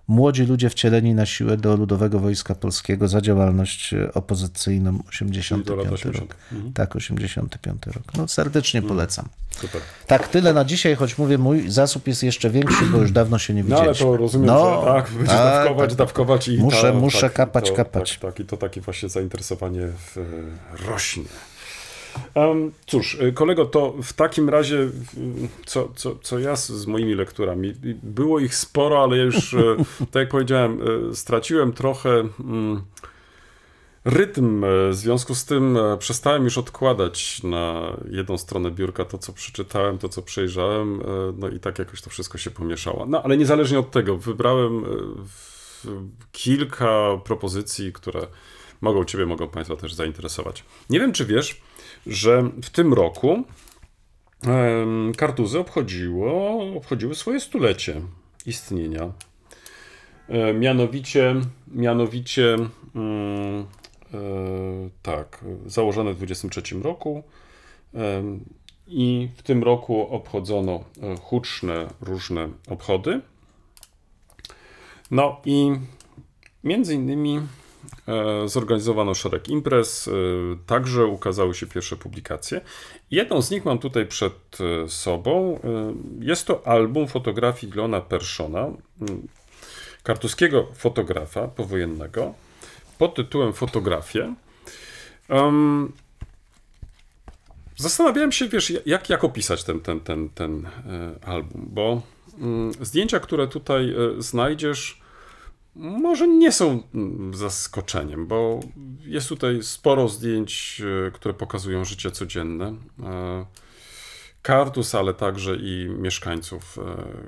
młodzi ludzie wcieleni na siłę do Ludowego Wojska Polskiego za działalność e, opozycyjną Czyli 85 do lat rok. 80. Mhm. Tak, 85 rok. No serdecznie polecam. Super. Tak, tyle na dzisiaj, choć mówię, mój zasób jest jeszcze większy, bo już dawno się nie No widzieliśmy. ale to rozumiem, No, że tak, będziesz tak, dawkować, tak. dawkować i Muszę- ta, muszę tak, kapać, to, kapać. Tak, tak, i to takie właśnie zainteresowanie w, e, rośnie. Cóż, e, kolego, to w takim razie, w- co, co, co ja z, z moimi lekturami, i było ich sporo, ale ja już, e, tak jak powiedziałem, e, straciłem trochę mm, rytm, e, w związku z tym przestałem już odkładać na jedną stronę biurka to, co przeczytałem, to, co przejrzałem, no i tak jakoś to wszystko się pomieszało. No, ale niezależnie od tego, wybrałem kilka propozycji, które mogą Ciebie, mogą Państwa też zainteresować. Nie wiem, czy wiesz, że w tym roku Kartuzy obchodziło, obchodziły swoje stulecie istnienia. E, mianowicie, mianowicie mm, e, tak, założone w 23 roku e, i w tym roku obchodzono huczne różne obchody. No i między innymi zorganizowano szereg imprez, także ukazały się pierwsze publikacje. Jedną z nich mam tutaj przed sobą. Jest to album fotografii Leona Perszona, kartuskiego fotografa powojennego pod tytułem Fotografie. Zastanawiałem się, wiesz, jak, jak opisać ten, ten, ten, ten e, album, bo mm, zdjęcia, które tutaj e, znajdziesz, może nie są zaskoczeniem, bo jest tutaj sporo zdjęć, e, które pokazują życie codzienne. Kartus, ale także i mieszkańców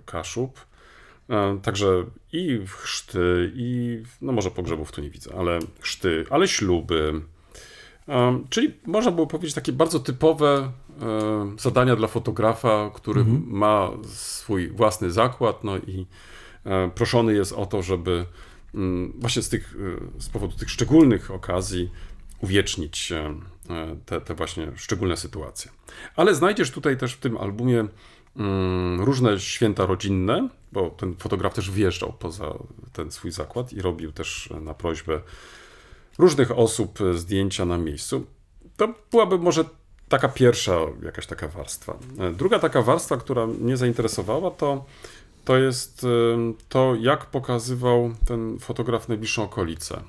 Kaszub. E, także i chrzty, i no może pogrzebów tu nie widzę, ale chrzty, ale śluby. E, czyli można było powiedzieć takie bardzo typowe e, zadania dla fotografa, który mhm. ma swój własny zakład, no i proszony jest o to, żeby mm, właśnie z, tych, z powodu tych szczególnych okazji uwiecznić te, te właśnie szczególne sytuacje. Ale znajdziesz tutaj też w tym albumie mm, różne święta rodzinne, bo ten fotograf też wjeżdżał poza ten swój zakład i robił też na prośbę różnych osób zdjęcia na miejscu. To byłaby może taka pierwsza jakaś taka warstwa. Druga taka warstwa, która mnie zainteresowała, to, to jest to, jak pokazywał ten fotograf najbliższą okolicę.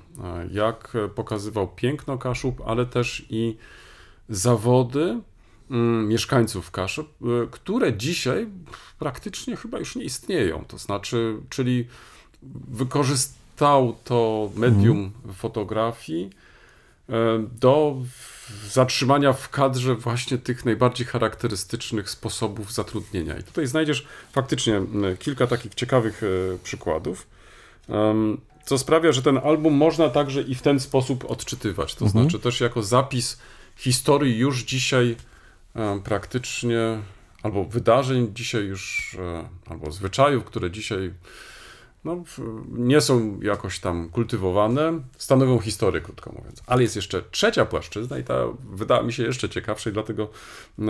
Jak pokazywał piękno Kaszub, ale też i zawody Mm, mieszkańców Kaszub, y, które dzisiaj praktycznie chyba już nie istnieją. To znaczy, czyli wykorzystał to medium mhm. fotografii do zatrzymania w kadrze właśnie tych najbardziej charakterystycznych sposobów zatrudnienia. I tutaj znajdziesz faktycznie kilka takich ciekawych przykładów, co sprawia, że ten album można także i w ten sposób odczytywać. To mhm. znaczy też jako zapis historii już dzisiaj E, praktycznie albo wydarzeń dzisiaj już, e, albo zwyczajów, które dzisiaj no, nie są jakoś tam kultywowane, stanowią historię, krótko mówiąc. Ale jest jeszcze trzecia płaszczyzna i ta wydała mi się jeszcze ciekawsza i dlatego e,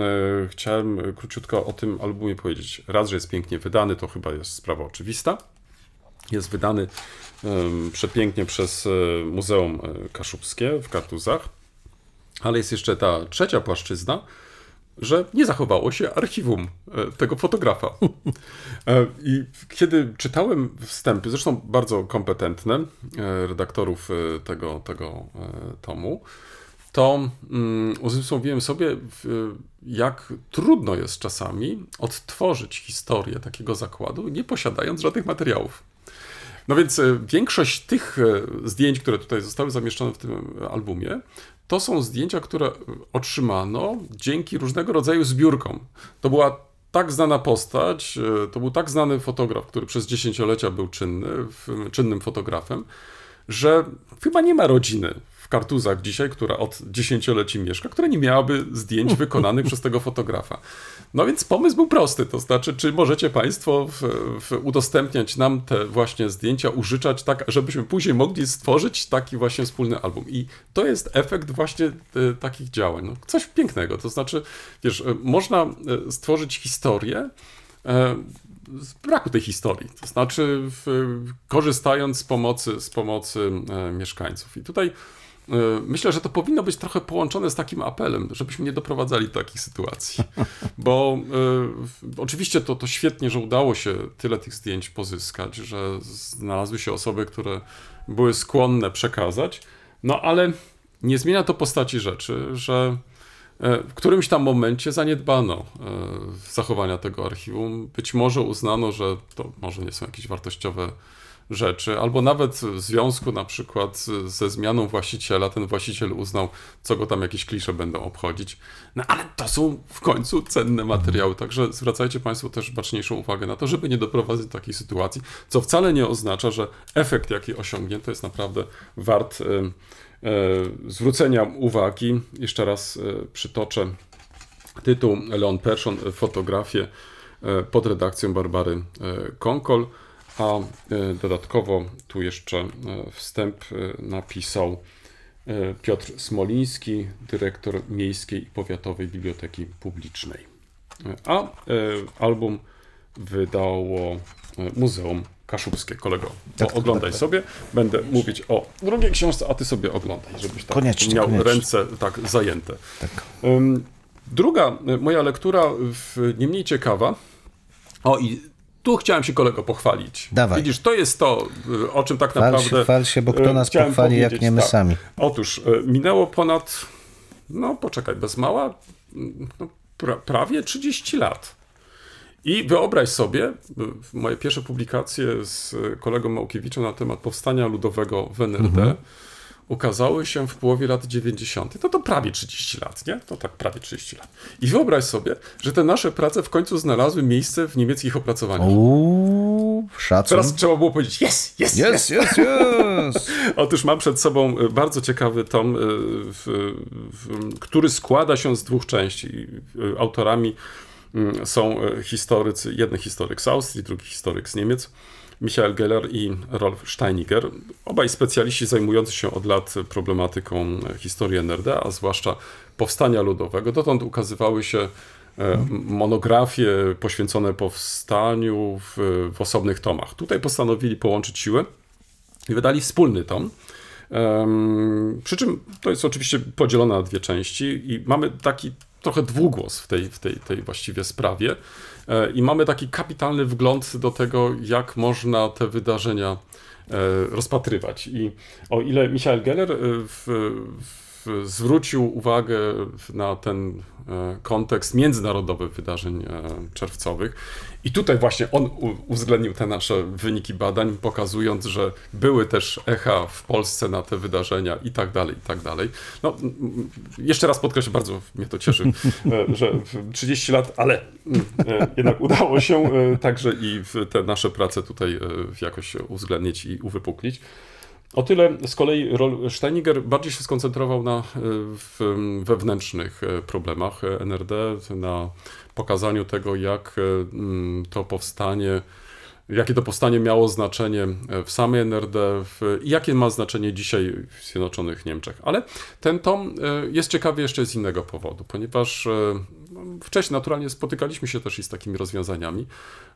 chciałem króciutko o tym albumie powiedzieć. Raz, że jest pięknie wydany, to chyba jest sprawa oczywista. Jest wydany e, przepięknie przez e, Muzeum Kaszubskie w Kartuzach, ale jest jeszcze ta trzecia płaszczyzna, że nie zachowało się archiwum e, tego fotografa. E, I kiedy czytałem wstępy, zresztą bardzo kompetentne, e, redaktorów tego, tego tomu, to um, uzmysłowiłem sobie, jak trudno jest czasami odtworzyć historię takiego zakładu, nie posiadając żadnych materiałów. No więc większość tych zdjęć, które tutaj zostały zamieszczone w tym albumie, to są zdjęcia, które otrzymano dzięki różnego rodzaju zbiórkom. To była tak znana postać, e, to był tak znany fotograf, który przez dziesięciolecia był czynny, czynnym fotografem, że chyba nie ma rodziny w Kartuzach dzisiaj, która od dziesięcioleci mieszka, która nie miałaby zdjęć wykonanych przez tego fotografa. No więc pomysł był prosty, to znaczy, czy możecie Państwo w, w udostępniać nam te właśnie zdjęcia, użyczać tak, żebyśmy później mogli stworzyć taki właśnie wspólny album. I to jest efekt właśnie y, takich działań. No, coś pięknego, to znaczy, wiesz, y, można y, stworzyć historię, z braku tej historii, to znaczy w, korzystając z pomocy, z pomocy e, mieszkańców. I tutaj E, myślę, że to powinno być trochę połączone z takim apelem, żebyśmy nie doprowadzali do takich sytuacji. Bo y, oczywiście to, to świetnie, że udało się tyle tych zdjęć pozyskać, że znalazły się osoby, które były skłonne przekazać, no ale nie zmienia to postaci rzeczy, że e, w którymś tam momencie zaniedbano zachowania tego archiwum. Być może uznano, że to może nie są jakieś wartościowe rzeczy, albo nawet w związku na przykład ze zmianą właściciela, ten właściciel uznał, co go tam jakieś klisze będą obchodzić. No ale to są w końcu cenne materiały, także zwracajcie Państwo też baczniejszą uwagę na to, żeby nie doprowadzić do takiej sytuacji, co wcale nie oznacza, że efekt, jaki osiągnięto, jest naprawdę wart e, e, zwrócenia uwagi. Jeszcze raz e, przytoczę tytuł Leon Perszon, fotografię pod redakcją Barbary Konkol a dodatkowo tu jeszcze wstęp napisał Piotr Smoliński, dyrektor Miejskiej i Powiatowej Biblioteki Publicznej. A album wydało Muzeum Kaszubskie, kolego. Tak, tak, oglądaj tak, sobie. Będę mówić o drugiej książce, a ty sobie oglądaj, żebyś tak koniecznie, miał koniecznie. ręce tak zajęte. Tak. Druga moja lektura, nie mniej ciekawa. O i tu chciałem się kolego pochwalić. Dawaj. Widzisz, to jest to, o czym tak chwal naprawdę... Się, chwal się, bo kto nas pochwali, jak nie my tak. sami. Otóż minęło ponad, no poczekaj, bez mała, no, pra, prawie 30 lat i wyobraź sobie, moje pierwsze publikacje z kolegą Małkiewiczem na temat powstania ludowego w NRD mhm. Ukazały się w połowie lat 90. No to prawie 30 lat, nie? To tak prawie 30 lat. I wyobraź sobie, że te nasze prace w końcu znalazły miejsce w niemieckich opracowaniach. Uuu, szacun. Teraz trzeba było powiedzieć yes, yes, yes, yes, yes. Otóż mam przed sobą e, bardzo ciekawy tom, e, w, w, który składa się z dwóch części. E, autorami Mm, są historycy, jeden historyk z Austrii, drugi historyk z Niemiec, Michael Geller i Rolf Steiniger. Obaj specjaliści zajmujący się od lat problematyką historii NRD, a zwłaszcza powstania ludowego. Dotąd ukazywały się e, monografie poświęcone powstaniu w, w osobnych tomach. Tutaj postanowili połączyć siły i wydali wspólny tom. Um, przy czym to jest oczywiście podzielone na dwie części i mamy taki trochę dwugłos w tej, w tej, tej właściwie sprawie. E, I mamy taki kapitalny wgląd do tego, jak można te wydarzenia e, rozpatrywać. I o ile Michael Geller e, w, w zwrócił uwagę na ten kontekst międzynarodowych wydarzeń czerwcowych. I tutaj właśnie on uwzględnił te nasze wyniki badań, pokazując, że były też echa w Polsce na te wydarzenia i tak dalej, i tak dalej. No, jeszcze raz podkreślę, bardzo mnie to cieszy, e, że 30 lat, ale jednak udało się także i te nasze prace tutaj jakoś uwzględnić i uwypuklić. O tyle z kolei Steiniger bardziej się skoncentrował na e, wewnętrznych e, problemach NRD, na pokazaniu tego, jak e, to powstanie jakie to powstanie miało znaczenie w samej NRD i jakie ma znaczenie dzisiaj w Zjednoczonych Niemczech. Ale ten tom jest ciekawy jeszcze z innego powodu, ponieważ wcześniej naturalnie spotykaliśmy się też i z takimi rozwiązaniami,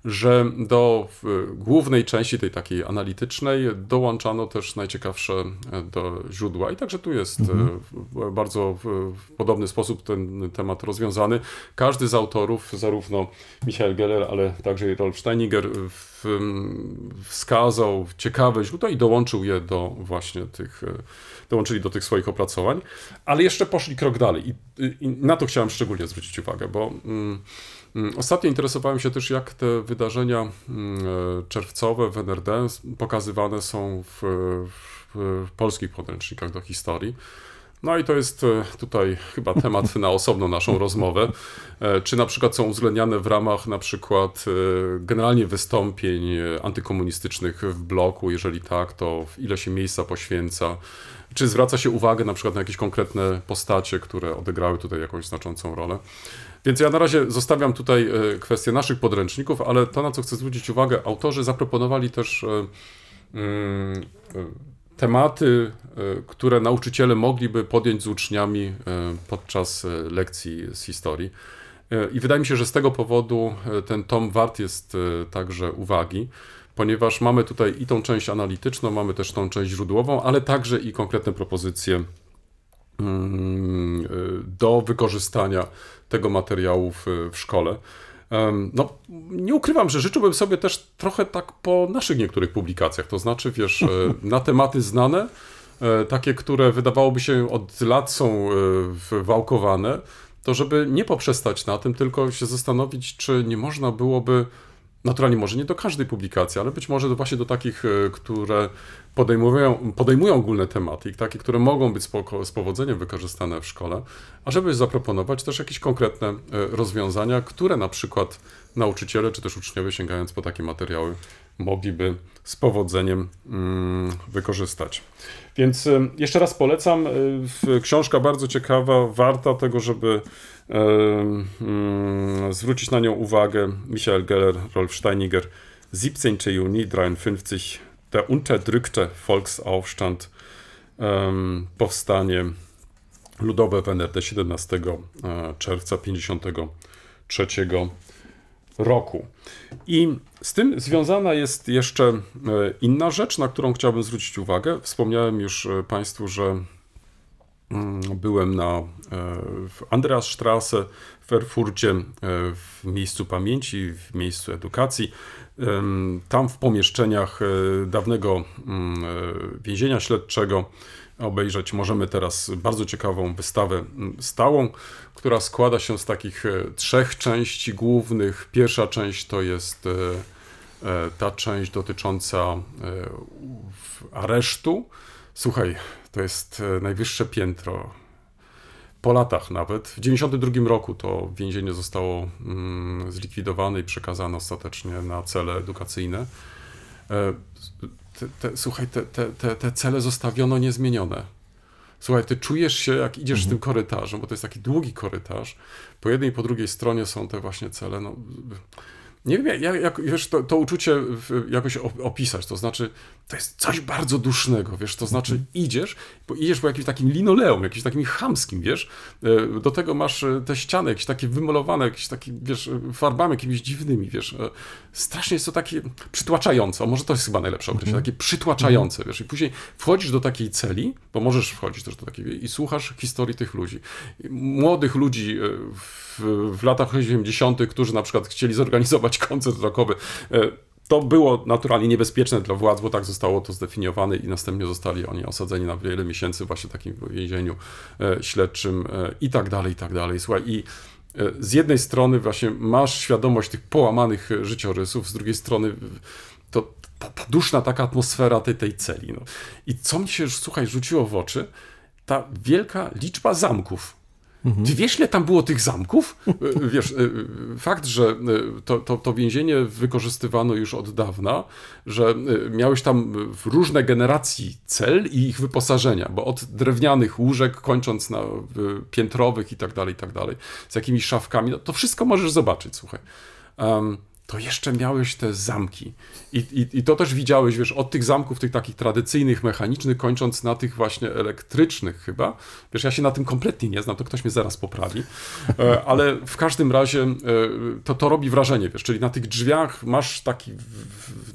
że do głównej części tej takiej analitycznej dołączano też najciekawsze e, do źródła i także tu jest mhm. E, bardzo w podobny sposób ten temat rozwiązany. Każdy z autorów, zarówno Michael Geller, ale także Rolf Steiniger wskazał ciekawe źródła i dołączył je do właśnie tych, e, dołączyli do tych swoich opracowań, ale jeszcze poszli krok dalej i, i na to chciałem szczególnie zwrócić uwagę, bo mm, mm, Ostatnio interesowałem się też, jak te wydarzenia mm, e, czerwcowe w NRD pokazywane są w, w, w polskich podręcznikach do historii. No i to jest e, tutaj chyba temat na osobną naszą rozmowę. E, czy na przykład są uwzględniane w ramach na przykład generalnie wystąpień antykomunistycznych w bloku? Jeżeli tak, to ile się miejsca poświęca? Czy zwraca się uwagę na przykład na jakieś konkretne postacie, które odegrały tutaj jakąś znaczącą rolę? Więc ja na razie zostawiam tutaj kwestię naszych podręczników, ale to, na co chcę zwrócić uwagę, autorzy zaproponowali też mm, tematy, e, które nauczyciele mogliby podjąć z uczniami e, podczas e, lekcji z historii. I wydaje mi się, że z tego powodu ten tom wart jest także uwagi, ponieważ mamy tutaj i tą część analityczną, mamy też tą część źródłową, ale także i konkretne propozycje mm, do wykorzystania tego materiału w, w szkole. No, nie ukrywam, że życzyłbym sobie też trochę tak po naszych niektórych publikacjach, to znaczy, wiesz, e, na tematy znane, e, takie, które wydawałoby się od lat są e, wałkowane, to żeby nie poprzestać na tym, tylko się zastanowić, czy nie można byłoby naturalnie może nie do każdej publikacji, ale być może właśnie do takich, które podejmują, podejmują ogólne tematy takie, które mogą być spoko, z powodzeniem wykorzystane w szkole, a żeby zaproponować też jakieś konkretne e, rozwiązania, które na przykład nauczyciele czy też uczniowie sięgając po takie materiały mogliby z powodzeniem mm, wykorzystać. Więc e, jeszcze raz polecam. E, książka bardzo ciekawa, warta tego, żeby zwrócić na nią uwagę. Michael Geller, Rolf Steiniger 17. Juni 53 der unterdrückte Volksaufstand, powstanie ludowe w NRD 17 e, czerwca 53 roku. I z tym związana jest jeszcze e, inna rzecz, na którą chciałbym zwrócić uwagę. Wspomniałem już e, Państwu, że mm, byłem na w Andreasstraße w Erfurcie, w miejscu pamięci, w miejscu edukacji. Tam w pomieszczeniach dawnego mm, więzienia śledczego obejrzeć możemy teraz bardzo ciekawą wystawę mm, stałą, która składa się z takich e, trzech części głównych. Pierwsza część to jest e, e, ta część dotycząca aresztu. Słuchaj, to jest najwyższe piętro. Po latach nawet. W 1992 roku to więzienie zostało mm, zlikwidowane i przekazane ostatecznie na cele edukacyjne te, te, słuchaj, te, te, te cele zostawiono niezmienione. Słuchaj, ty czujesz się, jak idziesz mhm. tym korytarzem, bo to jest taki długi korytarz. Po jednej i po drugiej stronie są te właśnie cele. No, nie wiem, jak, jak wiesz, to, to, uczucie jakoś opisać. To znaczy, to jest coś bardzo dusznego, wiesz, to znaczy mhm. idziesz, bo idziesz po jakimś takim linoleum, jakimś takim chamskim, wiesz, e, do tego masz e, te ściany jakieś takie wymalowane, jakieś takie, wiesz, farbami jakimiś dziwnymi, wiesz, e, strasznie jest to takie przytłaczające, może to jest chyba najlepsze określenie, mhm. takie przytłaczające, wiesz, i później wchodzisz do takiej celi, bo możesz wchodzić też do takiej, i słuchasz historii tych ludzi, młodych ludzi w, w latach 80., którzy na przykład chcieli zorganizować koncert rockowy, to było naturalnie niebezpieczne dla władz, bo tak zostało to zdefiniowane i następnie zostali oni osadzeni na wiele miesięcy właśnie w takim więzieniu e, śledczym e, i tak dalej, i tak dalej. Słuchaj, i e, z jednej strony właśnie masz świadomość tych połamanych życiorysów, z drugiej strony to duszna taka atmosfera tej, tej celi. No. I co mi się, słuchaj, rzuciło w oczy, ta wielka liczba zamków, Mhm. Ty wiesz, ile tam było tych zamków? E, wiesz, e, fakt, że e, to, to, to, więzienie wykorzystywano już od dawna, że miałeś tam różne generacji cel i ich wyposażenia, bo od drewnianych łóżek, kończąc na piętrowych i tak dalej, i tak dalej, z jakimiś szafkami, no to wszystko możesz zobaczyć, słuchaj. Um, to jeszcze miałeś te zamki. I, i, I to też widziałeś, wiesz, od tych zamków, tych takich tradycyjnych, mechanicznych, kończąc na tych właśnie elektrycznych chyba. Wiesz, ja się na tym kompletnie nie znam, to ktoś mnie zaraz poprawi. E, ale w każdym razie e, to, to robi wrażenie, wiesz, czyli na tych drzwiach masz taki,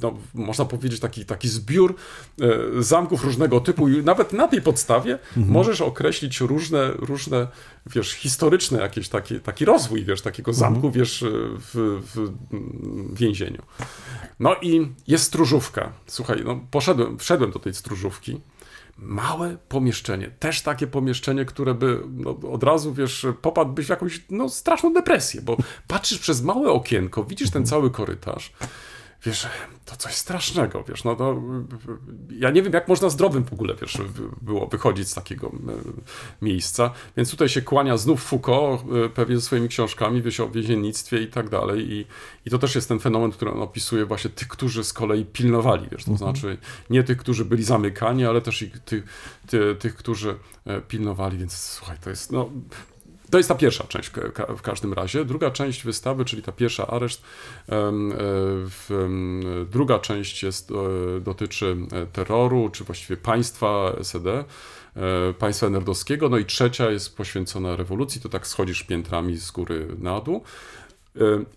no, można powiedzieć, taki, taki zbiór e, zamków różnego typu i nawet na tej podstawie mhm. możesz określić różne, różne, wiesz, historyczne jakieś taki, taki rozwój, wiesz, takiego zamku, mhm. wiesz, w, w więzieniu. No i jest stróżówka. Słuchaj, no poszedłem, wszedłem do tej stróżówki. Małe pomieszczenie, też takie pomieszczenie, które by no, od razu, wiesz, popadłbyś w jakąś no, straszną depresję, bo patrzysz przez małe okienko, widzisz ten cały korytarz wiesz, to coś strasznego, wiesz, no to ja nie wiem, jak można zdrowym w ogóle, wiesz, było wychodzić z takiego miejsca, więc tutaj się kłania znów Foucault, e, pewnie ze swoimi książkami, wiesz, o więziennictwie i tak dalej. I, i to też jest ten fenomen, który on opisuje właśnie tych, którzy z kolei pilnowali, wiesz, to mhm. znaczy nie tych, którzy byli zamykani, ale też i tych, ty, tych, którzy e, pilnowali, więc słuchaj, to jest, no, to jest ta pierwsza część w każdym razie. Druga część wystawy, czyli ta pierwsza areszt, e, druga część jest, e, dotyczy e, terroru, czy właściwie państwa SED, państwa nerdowskiego, no i trzecia jest poświęcona rewolucji, to tak schodzisz piętrami z góry na dół.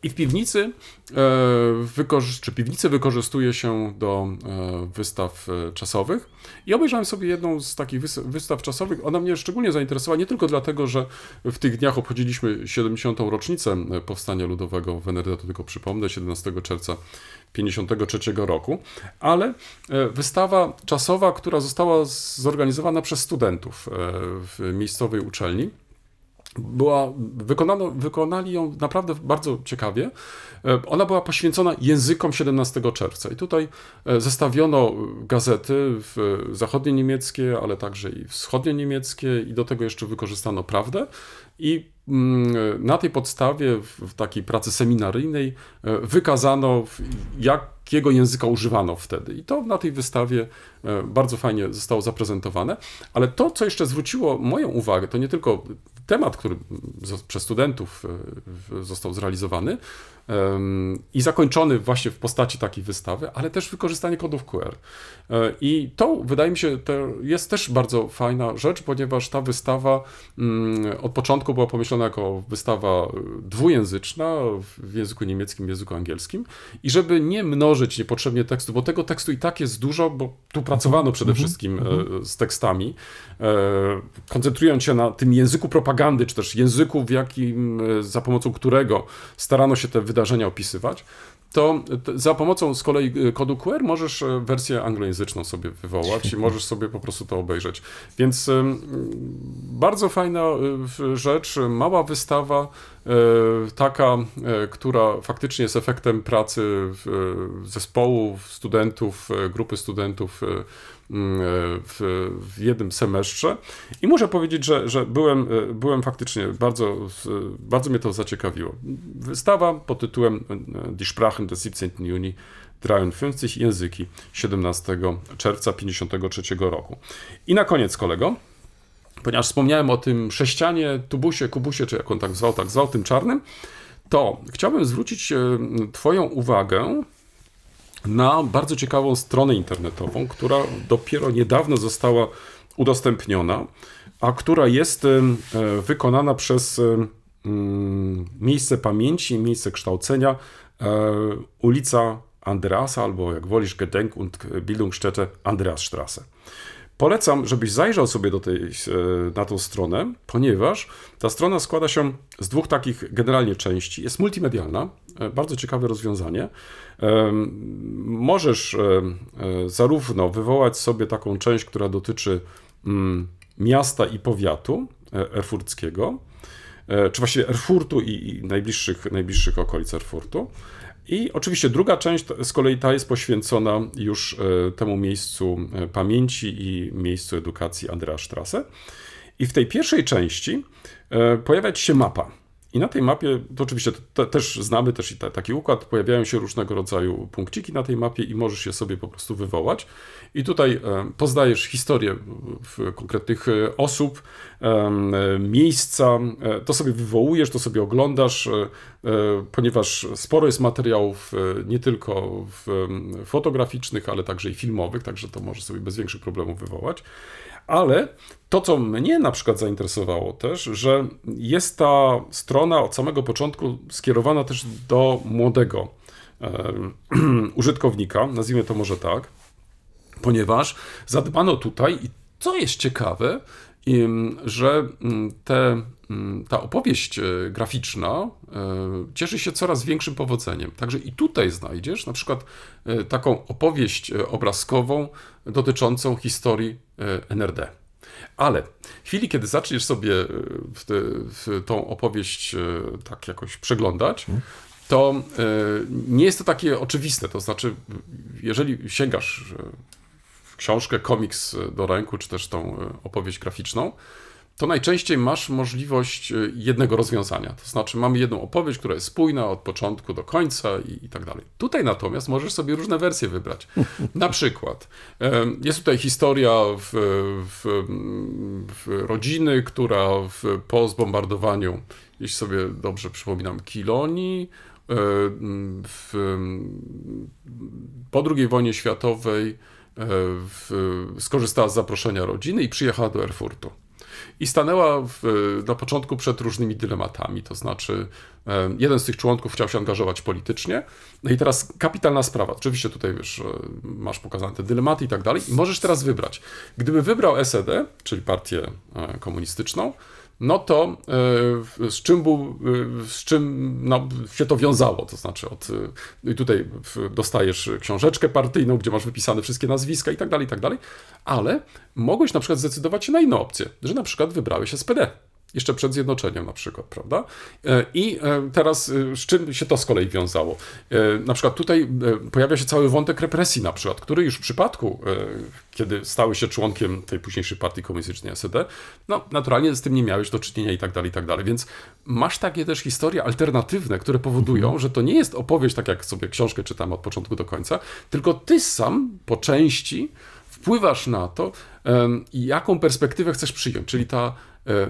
I w piwnicy, e, czy piwnicy wykorzystuje się do e, wystaw czasowych. I obejrzałem sobie jedną z takich wystaw czasowych. Ona mnie szczególnie zainteresowała, nie tylko dlatego, że w tych dniach obchodziliśmy 70. rocznicę Powstania Ludowego w NRD, to tylko przypomnę, 17 czerwca 1953 roku, ale wystawa czasowa, która została zorganizowana przez studentów w miejscowej uczelni była, wykonano, wykonali ją naprawdę bardzo ciekawie. E, ona była poświęcona językom 17 czerwca i tutaj e, zestawiono gazety zachodnie niemieckie, ale także i wschodnie niemieckie i do tego jeszcze wykorzystano prawdę i mm, na tej podstawie w takiej pracy seminaryjnej e, wykazano, jakiego języka używano wtedy. I to na tej wystawie e, bardzo fajnie zostało zaprezentowane. Ale to, co jeszcze zwróciło moją uwagę, to nie tylko temat, który przez studentów został zrealizowany, i zakończony właśnie w postaci takiej wystawy, ale też wykorzystanie kodów QR. E, I to wydaje mi się, to jest też bardzo fajna rzecz, ponieważ ta wystawa mm, od początku była pomyślana jako wystawa dwujęzyczna w języku niemieckim, w języku angielskim i żeby nie mnożyć niepotrzebnie tekstu, bo tego tekstu i tak jest dużo, bo tu pracowano przede mhm. wszystkim mhm. z tekstami, e, koncentrując się na tym języku propagandy, czy też języku, w jakim, za pomocą którego starano się te wydarzenia opisywać, to za pomocą z kolei y, kodu QR możesz e, wersję anglojęzyczną sobie wywołać i możesz sobie po prostu to obejrzeć. Więc bardzo fajna rzecz, mała wystawa, e, taka, e, która faktycznie jest efektem pracy zespołu, studentów, grupy studentów w, w jednym semestrze i muszę powiedzieć, że, że byłem, e, byłem faktycznie bardzo, bardzo mnie to zaciekawiło. Wystawa pod tytułem e, Die Sprachen des 17. Juni 53 języki 17 czerwca 53 roku. I na koniec kolego, ponieważ wspomniałem o tym sześcianie, tubusie, kubusie, czy jak on tak zwał, tak zwał, tym czarnym, to chciałbym zwrócić e, Twoją uwagę na bardzo ciekawą stronę internetową, która dopiero niedawno została udostępniona, a która jest e, wykonana przez mm, miejsce pamięci, miejsce kształcenia, e, ulica Andreasa, albo jak wolisz, Gedenk- und Bildungsstätte Andreasstraße. Polecam, żebyś zajrzał sobie do tej, e, na tą stronę, ponieważ ta strona składa się z dwóch takich generalnie części. Jest multimedialna, e, bardzo ciekawe rozwiązanie. E, możesz zarówno wywołać sobie taką część, która dotyczy mm, miasta i powiatu erfurckiego, czy właściwie Erfurtu i najbliższych, najbliższych okolic Erfurtu, i oczywiście druga część z kolei ta jest poświęcona już e, temu miejscu e, pamięci i miejscu edukacji Andrea Strasse. I w tej pierwszej części e, pojawia się mapa. I na tej mapie, to oczywiście to, też znamy też i taki układ, pojawiają się różnego rodzaju punkciki na tej mapie i możesz je sobie po prostu wywołać. I tutaj e, poznajesz historię konkretnych e, osób, e, miejsca, to sobie wywołujesz, to sobie oglądasz, ponieważ sporo jest materiałów nie tylko fotograficznych, ale także i filmowych, także to możesz sobie bez większych problemów wywołać. Ale to, co mnie na przykład zainteresowało też, że jest ta strona od samego początku skierowana też do młodego użytkownika, nazwijmy to może tak, ponieważ zadbano tutaj, i co jest ciekawe, że mm, te, ta opowieść e, graficzna e, cieszy się coraz większym powodzeniem. Także i tutaj znajdziesz na przykład e, taką opowieść obrazkową dotyczącą historii NRD. Ale w chwili, kiedy zaczniesz sobie w, te, w tą opowieść tak jakoś przeglądać, to nie jest to takie oczywiste. To znaczy, jeżeli sięgasz książkę, komiks do ręku, czy też tą opowieść graficzną, to najczęściej masz możliwość e, jednego rozwiązania. To znaczy, mamy jedną opowieść, która jest spójna od początku do końca i, i tak dalej. Tutaj natomiast możesz sobie różne wersje wybrać. Na przykład, e, jest tutaj historia w, w, w rodziny, która w, po zbombardowaniu, jeśli sobie dobrze przypominam, Kilonii, w, po II wojnie światowej w, skorzystała z zaproszenia rodziny i przyjechała do Erfurtu. I stanęła w, na początku przed różnymi dylematami, to znaczy jeden z tych członków chciał się angażować politycznie, no i teraz kapitalna sprawa, oczywiście tutaj wiesz, masz pokazane te dylematy i tak dalej. I możesz teraz wybrać. Gdyby wybrał SED, czyli partię e, komunistyczną, no to e, z czym, był, e, z czym no, się to wiązało? To znaczy, od, e, i tutaj dostajesz książeczkę partyjną, gdzie masz wypisane wszystkie nazwiska i tak dalej, i tak dalej, ale mogłeś na przykład zdecydować się na inną opcję, że na przykład wybrałeś SPD. Jeszcze przed zjednoczeniem na przykład, prawda? E, I e, teraz z czym się to z kolei wiązało? Na przykład tutaj pojawia się cały wątek represji na przykład, który już w przypadku, kiedy stały się członkiem tej późniejszej partii komunistycznej SED, no naturalnie z tym nie miałeś do czynienia i tak dalej, i tak dalej. Więc masz takie też historie alternatywne, które powodują, mhm. że to nie jest opowieść, tak jak sobie książkę czytam od początku do końca, tylko ty sam po części wpływasz na to, jaką perspektywę chcesz przyjąć, czyli ta e,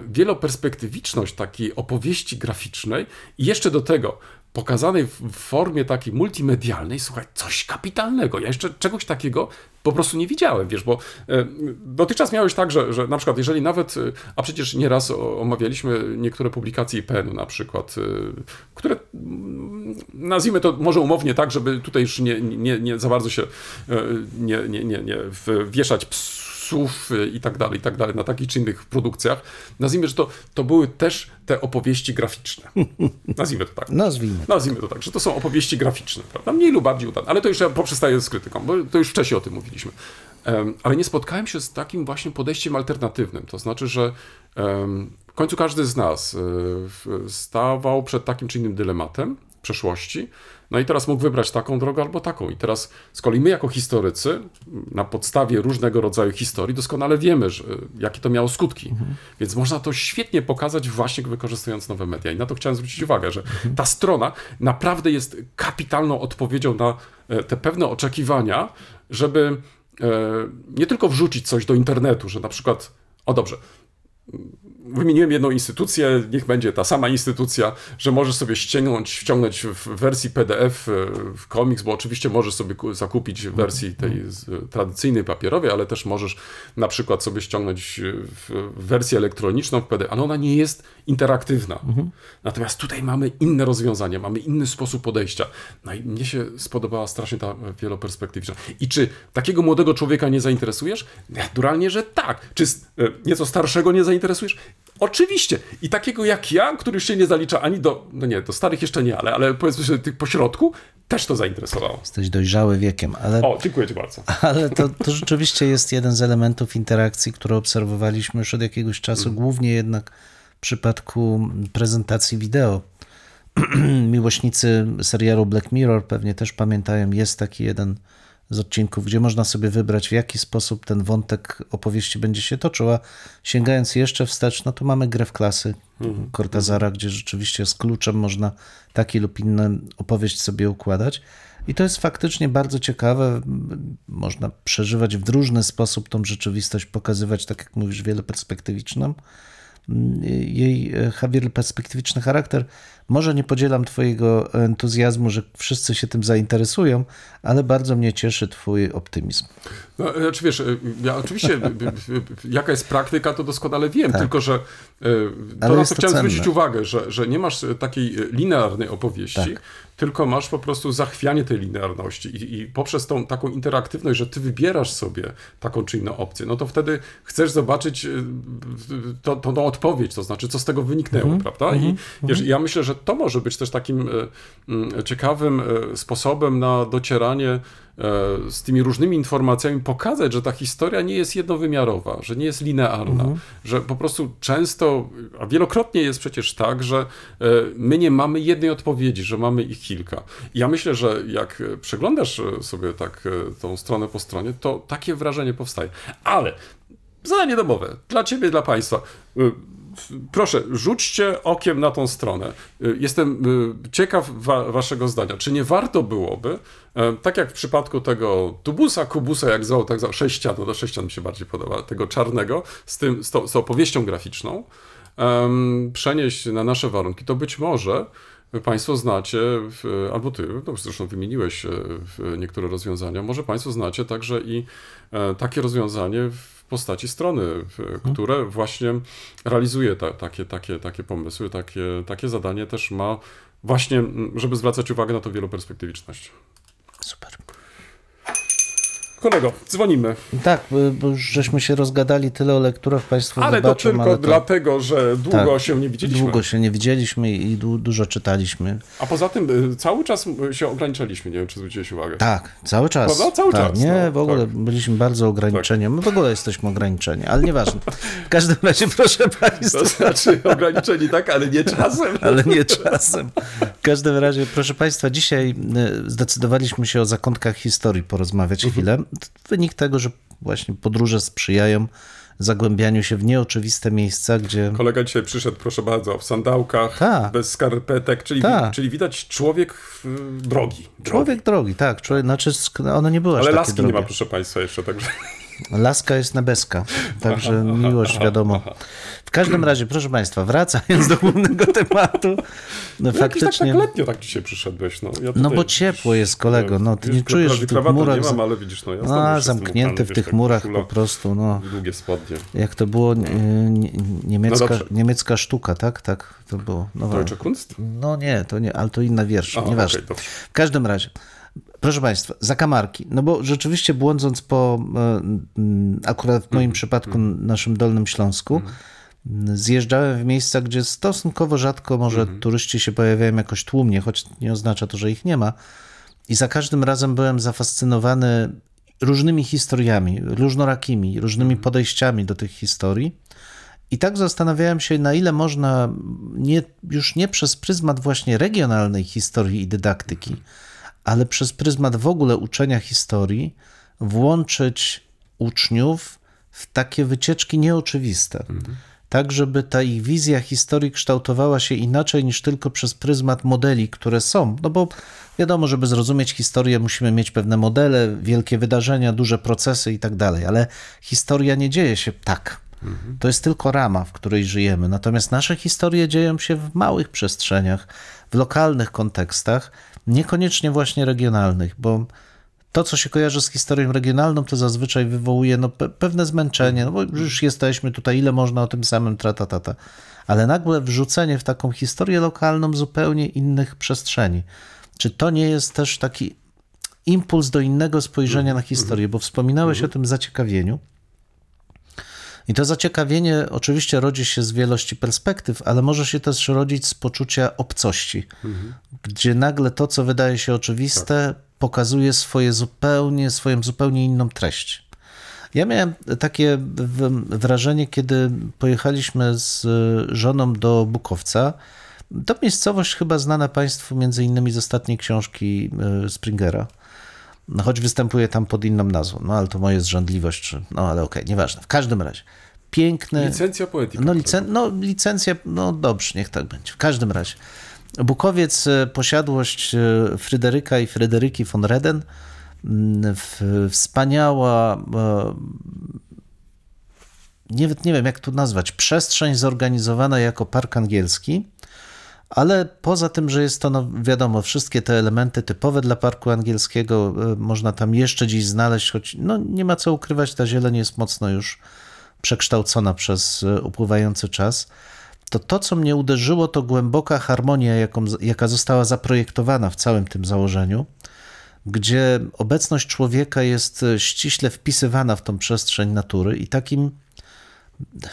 wieloperspektywiczność takiej opowieści graficznej i jeszcze do tego pokazanej w formie takiej multimedialnej, słuchaj, coś kapitalnego. Ja jeszcze czegoś takiego po prostu nie widziałem, wiesz, bo e, dotychczas miałeś tak, że, że na przykład jeżeli nawet, e, a przecież nieraz omawialiśmy niektóre publikacje IPN-u na przykład, e, które mm, nazwijmy to może umownie tak, żeby tutaj już nie, nie, nie za bardzo się nie, nie, nie, nie wieszać psu psów i tak dalej, i tak dalej, na takich czy innych produkcjach. Nazwijmy, że to, to były też te opowieści graficzne. Nazwijmy to tak. Nazwijmy. Nazwijmy to tak, że to są opowieści graficzne, prawda? Mniej lub bardziej udane, ale to już ja poprzestaję z krytyką, bo to już wcześniej o tym mówiliśmy. Ale nie spotkałem się z takim właśnie podejściem alternatywnym, to znaczy, że w końcu każdy z nas y, stawał przed takim czy innym dylematem w przeszłości, no i teraz mógł wybrać taką drogę albo taką. I teraz z kolei my jako historycy, na podstawie różnego rodzaju historii, doskonale wiemy, że, jakie to miało skutki. Mhm. Więc można to świetnie pokazać właśnie wykorzystując nowe media. I na to chciałem zwrócić uwagę, że mhm. ta strona naprawdę jest kapitalną odpowiedzią na e, te pewne oczekiwania, żeby e, nie tylko wrzucić coś do internetu, że na przykład, o dobrze, wymieniłem jedną instytucję, niech będzie ta sama instytucja, że możesz sobie ściągnąć, wciągnąć w wersji PDF e, w komiks, bo oczywiście możesz sobie zakupić w wersji tej tradycyjnej papierowej, ale też możesz na przykład sobie ściągnąć wersję elektroniczną w PDF, ale ona nie jest interaktywna. Mhm. Natomiast tutaj mamy inne rozwiązania, mamy inny sposób podejścia. No i mnie się spodobała strasznie ta wieloperspektywiczna. I czy takiego młodego człowieka nie zainteresujesz? Naturalnie, że tak. Czy e, nieco starszego nie zainteresujesz? Oczywiście. I takiego jak ja, który już się nie zalicza ani do, no nie, do starych jeszcze nie, ale, ale powiedzmy sobie tych pośrodku, też to zainteresowało. Jesteś dojrzały wiekiem, ale... O, dziękuję ci bardzo. Ale to, to rzeczywiście jest jeden z elementów interakcji, które obserwowaliśmy już od jakiegoś czasu, mm. głównie jednak w przypadku prezentacji wideo. Miłośnicy serialu Black Mirror pewnie też pamiętają, jest taki jeden z odcinków, gdzie można sobie wybrać, w jaki sposób ten wątek opowieści będzie się toczył, a sięgając jeszcze wstecz, no to mamy grę w klasy mhm. Cortazara, gdzie rzeczywiście z kluczem można taki lub inny opowieść sobie układać. I to jest faktycznie bardzo ciekawe. Można przeżywać w różny sposób tą rzeczywistość, pokazywać, tak jak mówisz, wieloperspektywiczną. Jej Javier perspektywiczny charakter może nie podzielam Twojego entuzjazmu, że wszyscy się tym zainteresują, ale bardzo mnie cieszy Twój optymizm. No, znaczy wiesz, ja oczywiście, jaka jest praktyka, to doskonale wiem, tak. tylko że e, to na co chciałem cenne. zwrócić uwagę, że, że nie masz takiej linearnej opowieści, tak. tylko masz po prostu zachwianie tej linearności I, i poprzez tą taką interaktywność, że ty wybierasz sobie taką czy inną opcję, no to wtedy chcesz zobaczyć e, to, to, tą odpowiedź, to znaczy, co z tego wyniknęło, mm -hmm. prawda? I mm -hmm. wiesz, ja myślę, że to może być też takim e, ciekawym e, sposobem na docieranie e, z tymi różnymi informacjami, pokazać, że ta historia nie jest jednowymiarowa, że nie jest linearna, mhm. że po prostu często, a wielokrotnie jest przecież tak, że my nie mamy jednej odpowiedzi, że mamy ich kilka. I ja myślę, że jak przeglądasz sobie tak tą stronę po stronie, to takie wrażenie powstaje. Ale zadanie domowe dla ciebie, dla państwa proszę, rzućcie okiem na tą stronę. Y, jestem y, ciekaw wa waszego zdania. Czy nie warto byłoby, e, tak jak w przypadku tego tubusa, kubusa, jak zwał, tak zwał, sześcian, no do sześcian mi się bardziej podoba, tego czarnego, z, tym, z, to, z opowieścią graficzną, um, przenieść na nasze warunki, to być może Państwo znacie, albo ty, no zresztą wymieniłeś e, niektóre rozwiązania, może Państwo znacie także i e, takie rozwiązanie w postaci strony, mhm. które właśnie realizuje ta, takie, takie, takie pomysły, takie, takie zadanie też ma właśnie, żeby zwracać uwagę na to wieloperspektywiczność. Super. Kolego, dzwonimy. Tak, bo już żeśmy się rozgadali tyle o lekturach, Państwo Ale to wybaczą, tylko ale to dlatego, że długo Tak. się nie widzieliśmy. długo się nie widzieliśmy i du dużo czytaliśmy. A poza tym y, cały czas y, się ograniczaliśmy, nie wiem, czy zwróciłeś uwagę. Tak, cały czas. Prawda? Cały tak, czas, Nie, no, w ogóle tak. byliśmy bardzo ograniczeni. My w ogóle jesteśmy ograniczeni, ale nieważne. W każdym razie, proszę Państwa, To znaczy ograniczeni tak, ale nie czasem. ale nie czasem. W każdym razie, proszę Państwa, dzisiaj y, zdecydowaliśmy się o zakątkach historii porozmawiać Mhm. chwilę. Wynik tego, że właśnie podróże sprzyjają zagłębianiu się w nieoczywiste miejsca, gdzie Kolega dzisiaj przyszedł, proszę bardzo, w sandałkach, Tak. bez skarpetek, czyli, Tak. czyli widać człowiek y, drogi. człowiek drogi, tak, człowiek, znaczy ona nie była Ale laski drogie. nie ma, proszę Państwa, jeszcze, także... Laska jest nebeska, także miłość wiadomo. W każdym razie, proszę Państwa, wracając do głównego tematu, no No, tak, faktycznie... tak letnio tak dzisiaj przyszedłeś. No, ja No bo ciepło jest, kolego, no ty wiesz, nie czujesz w tych murach... nie mam, ale widzisz, no ja jestem zamknięty w wiesz, tych tak murach po prostu, no. Długie spodnie. Jak to było nie, nie, niemiecka, No niemiecka sztuka, tak? Tak, to było. No, Deutsche Kunst? no nie, to nie, ale to inna wiersz, Aha, nieważne. dobrze. W każdym razie, proszę Państwa, zakamarki. No bo rzeczywiście błądząc po, e, mm, akurat w moim Mhm, przypadku naszym Dolnym Śląsku, zjeżdżałem w miejsca, gdzie stosunkowo rzadko może Mhm. turyści się pojawiają jakoś tłumnie, choć nie oznacza to, że ich nie ma. I za każdym razem byłem zafascynowany różnymi historiami, różnorakimi, różnymi Mhm. podejściami do tych historii. I tak zastanawiałem się, na ile można nie, już nie przez pryzmat właśnie regionalnej historii i dydaktyki, ale przez pryzmat w ogóle uczenia historii włączyć uczniów w takie wycieczki nieoczywiste. Tak, żeby ta ich wizja historii kształtowała się inaczej niż tylko przez pryzmat modeli, które są. No bo wiadomo, żeby zrozumieć historię, musimy mieć pewne modele, wielkie wydarzenia, duże procesy i tak dalej, ale historia nie dzieje się tak. To jest tylko rama, w której żyjemy. Natomiast nasze historie dzieją się w małych przestrzeniach, w lokalnych kontekstach, niekoniecznie właśnie regionalnych, bo to, co się kojarzy z historią regionalną, to zazwyczaj wywołuje no, pe- pewne zmęczenie, no bo już jesteśmy tutaj, ile można o tym samym tratatata. Ale nagłe wrzucenie w taką historię lokalną zupełnie innych przestrzeni. Czy to nie jest też taki impuls do innego spojrzenia na historię? Bo wspominałeś o tym zaciekawieniu. I to zaciekawienie oczywiście rodzi się z wielości perspektyw, ale może się też rodzić z poczucia obcości, gdzie nagle to, co wydaje się oczywiste, pokazuje swoje zupełnie, swoją zupełnie inną treść. Ja miałem takie wrażenie, kiedy pojechaliśmy z żoną do Bukowca. To miejscowość chyba znana Państwu między innymi z ostatniej książki y, Springera. No, choć występuje tam pod inną nazwą, no ale to moja zrzędliwość, czy, no ale okej, nieważne. W każdym razie, piękne... Licencja poetyka. No, licen, no licencja, no dobrze, niech tak będzie. W każdym razie. Bukowiec, e, posiadłość e, Fryderyka i Fryderyki von Reden, mm, wspaniała, e, nie, nie wiem jak tu nazwać, przestrzeń zorganizowana jako park angielski, ale poza tym, że jest to, no wiadomo, wszystkie te elementy typowe dla parku angielskiego e, można tam jeszcze gdzieś znaleźć, choć no, nie ma co ukrywać, ta zieleń jest mocno już przekształcona przez e, upływający czas. To to, co mnie uderzyło, to głęboka harmonia, jaką, jaka została zaprojektowana w całym tym założeniu, gdzie obecność człowieka jest e, ściśle wpisywana w tą przestrzeń natury i takim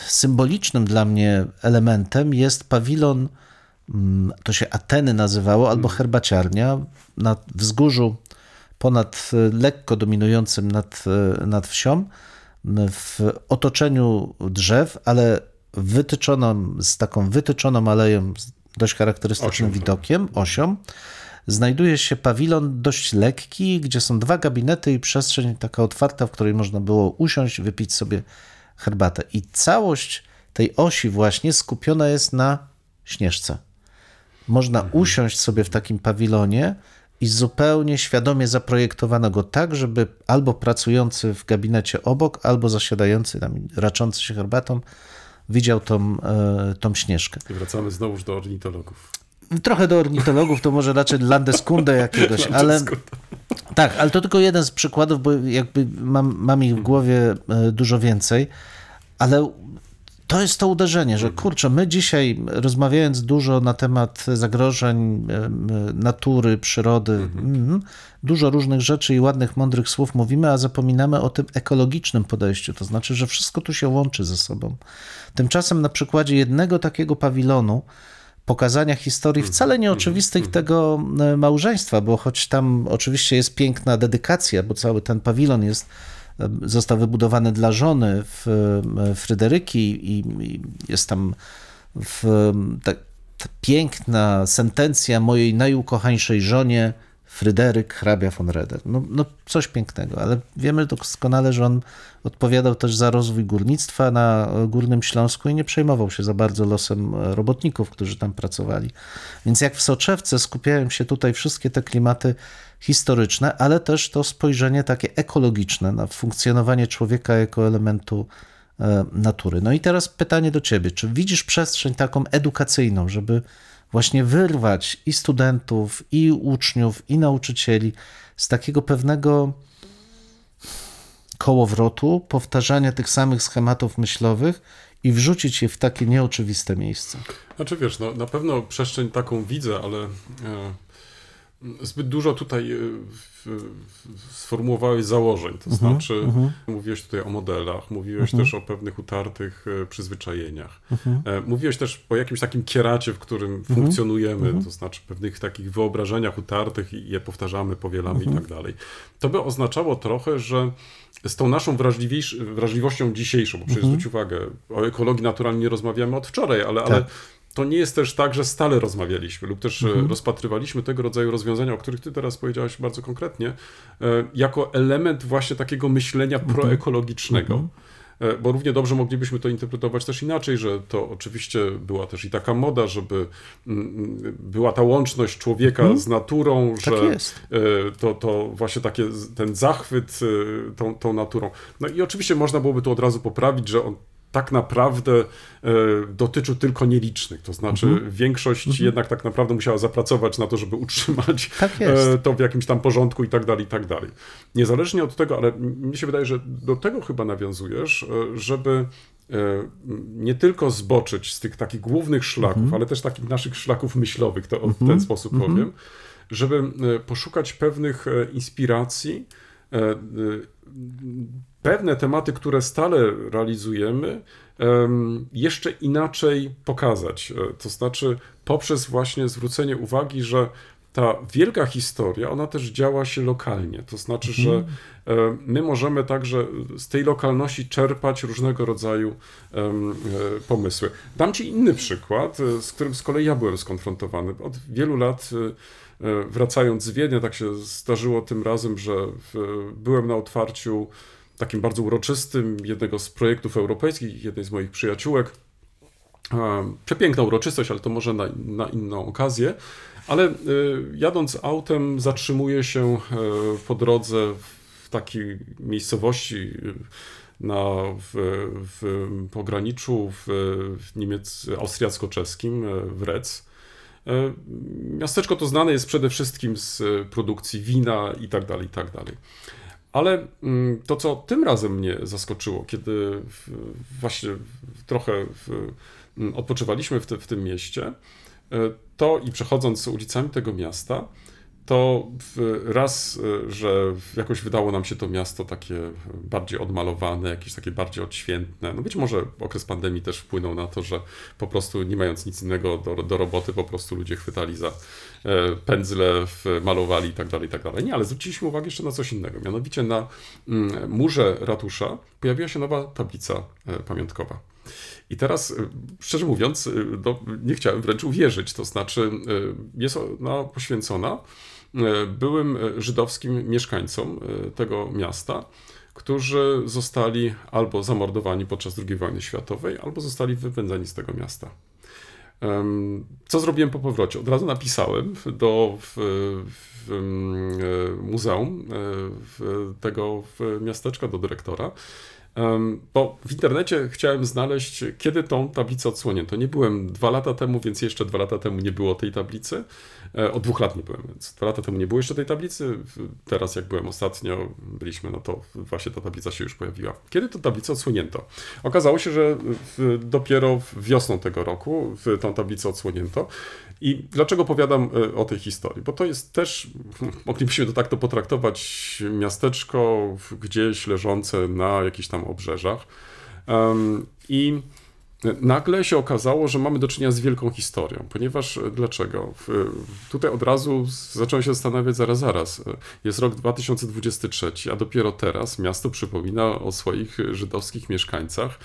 symbolicznym dla mnie elementem jest pawilon, to się Ateny nazywało, albo herbaciarnia na wzgórzu ponad e, lekko dominującym nad, e, nad wsią, w otoczeniu drzew, ale wytyczoną, z taką wytyczoną aleją z dość charakterystycznym Osią. widokiem, osią, znajduje się pawilon dość lekki, gdzie są dwa gabinety i przestrzeń taka otwarta, w której można było usiąść, wypić sobie herbatę. I całość tej osi właśnie skupiona jest na śnieżce. Można usiąść sobie w takim pawilonie i zupełnie świadomie zaprojektowano go tak, żeby albo pracujący w gabinecie obok, albo zasiadający tam, raczący się herbatą, widział tą, e, tą śnieżkę. I wracamy znowuż do ornitologów. Trochę do ornitologów to może raczej Landeskunde jakiegoś, ale tak, ale to tylko jeden z przykładów, bo jakby mam, mam ich w głowie e, dużo więcej, ale to jest to uderzenie, że kurczę, my dzisiaj rozmawiając dużo na temat zagrożeń natury, przyrody, mhm. dużo różnych rzeczy i ładnych, mądrych słów mówimy, a zapominamy o tym ekologicznym podejściu. To znaczy, że wszystko tu się łączy ze sobą. Tymczasem na przykładzie jednego takiego pawilonu, pokazania historii Mhm. wcale nieoczywistych tego małżeństwa, bo choć tam oczywiście jest piękna dedykacja, bo cały ten pawilon jest został wybudowany dla żony w, e, Fryderyki i, jest tam w, ta, ta piękna sentencja mojej najukochańszej żonie Fryderyk hrabia von Reder. No, no coś pięknego, ale wiemy doskonale, że on odpowiadał też za rozwój górnictwa na Górnym Śląsku i nie przejmował się za bardzo losem robotników, którzy tam pracowali. Więc jak w Soczewce skupiają się tutaj wszystkie te klimaty historyczne, ale też to spojrzenie takie ekologiczne na funkcjonowanie człowieka jako elementu e, natury. No i teraz pytanie do ciebie, czy widzisz przestrzeń taką edukacyjną, żeby właśnie wyrwać i studentów, i uczniów, i nauczycieli z takiego pewnego kołowrotu, powtarzania tych samych schematów myślowych i wrzucić je w takie nieoczywiste miejsce. Znaczy wiesz, no, na pewno przestrzeń taką widzę, ale e, zbyt dużo tutaj e, sformułowałeś założeń, to znaczy uh -huh. mówiłeś tutaj o modelach, mówiłeś uh -huh. też o pewnych utartych e, przyzwyczajeniach. Uh -huh. Mówiłeś też o jakimś takim kieracie, w którym funkcjonujemy, to znaczy pewnych takich wyobrażeniach utartych i je powtarzamy, powielamy i tak dalej. To by oznaczało trochę, że z tą naszą wrażliwością dzisiejszą, bo przecież zwróć uwagę, o ekologii naturalnie nie rozmawiamy od wczoraj, ale, tak. ale to nie jest też tak, że stale rozmawialiśmy lub też mhm. rozpatrywaliśmy tego rodzaju rozwiązania, o których ty teraz powiedziałeś bardzo konkretnie, jako element właśnie takiego myślenia mhm. proekologicznego. Mhm. Bo równie dobrze moglibyśmy to interpretować też inaczej, że to oczywiście była też i taka moda, żeby była ta łączność człowieka mhm. z naturą, tak że jest. To, to właśnie takie, ten zachwyt tą, tą naturą. No i oczywiście można byłoby to od razu poprawić, że on tak naprawdę e, dotyczył tylko nielicznych. To znaczy, mhm. większość mhm. jednak tak naprawdę musiała zapracować na to, żeby utrzymać tak e, to w jakimś tam porządku i tak dalej, i tak dalej. Niezależnie od tego, ale mi się wydaje, że do tego chyba nawiązujesz, e, żeby nie tylko zboczyć z tych takich głównych szlaków, mhm. ale też takich naszych szlaków myślowych, to w ten sposób powiem, żeby poszukać pewnych inspiracji, pewne tematy, które stale realizujemy, jeszcze inaczej pokazać. To znaczy, poprzez właśnie zwrócenie uwagi, że ta wielka historia, ona też działa się lokalnie. To znaczy, że Mhm. my możemy także z tej lokalności czerpać różnego rodzaju pomysły. Dam Ci inny przykład, z którym z kolei ja byłem skonfrontowany. Od wielu lat wracając z Wiednia, tak się zdarzyło tym razem, że byłem na otwarciu takim bardzo uroczystym jednego z projektów europejskich, jednej z moich przyjaciółek. Przepiękna uroczystość, ale to może na, na inną okazję. Ale jadąc autem, zatrzymuję się po drodze w takiej miejscowości na, w, w pograniczu w, w Niemiec, austriacko-czeskim, w Rec. Miasteczko to znane jest przede wszystkim z produkcji wina i tak dalej, i tak dalej. Ale to, co tym razem mnie zaskoczyło, kiedy właśnie trochę odpoczywaliśmy w, te, w tym mieście, to i przechodząc ulicami tego miasta, to raz, że jakoś wydało nam się to miasto takie bardziej odmalowane, jakieś takie bardziej odświętne. No być może okres pandemii też wpłynął na to, że po prostu nie mając nic innego do, do roboty, po prostu ludzie chwytali za pędzle, malowali i tak dalej, i tak dalej. Nie, ale zwróciliśmy uwagę jeszcze na coś innego. Mianowicie na murze ratusza pojawiła się nowa tablica pamiątkowa. I teraz, szczerze mówiąc, no, nie chciałem wręcz uwierzyć. To znaczy, jest ona poświęcona byłym żydowskim mieszkańcom tego miasta, którzy zostali albo zamordowani podczas II wojny światowej, albo zostali wypędzeni z tego miasta. Co zrobiłem po powrocie? Od razu napisałem do w, w, muzeum tego miasteczka, do dyrektora, Bo w internecie chciałem znaleźć, kiedy tą tablicę odsłonięto. Nie byłem dwa lata temu, więc jeszcze dwa lata temu nie było tej tablicy. E, od dwóch lat nie byłem, więc dwa lata temu nie było jeszcze tej tablicy. Teraz, jak byłem ostatnio, byliśmy, no to właśnie ta tablica się już pojawiła. Kiedy tę tablicę odsłonięto? Okazało się, że dopiero wiosną tego roku tą tablicę odsłonięto. I dlaczego powiadam e, o tej historii? Bo to jest też, moglibyśmy to tak to potraktować, miasteczko gdzieś leżące na jakichś tam obrzeżach. I nagle się okazało, że mamy do czynienia z wielką historią, ponieważ e, dlaczego? Tutaj od razu zacząłem się zastanawiać, zaraz, zaraz, jest rok 2023, a dopiero teraz miasto przypomina o swoich żydowskich mieszkańcach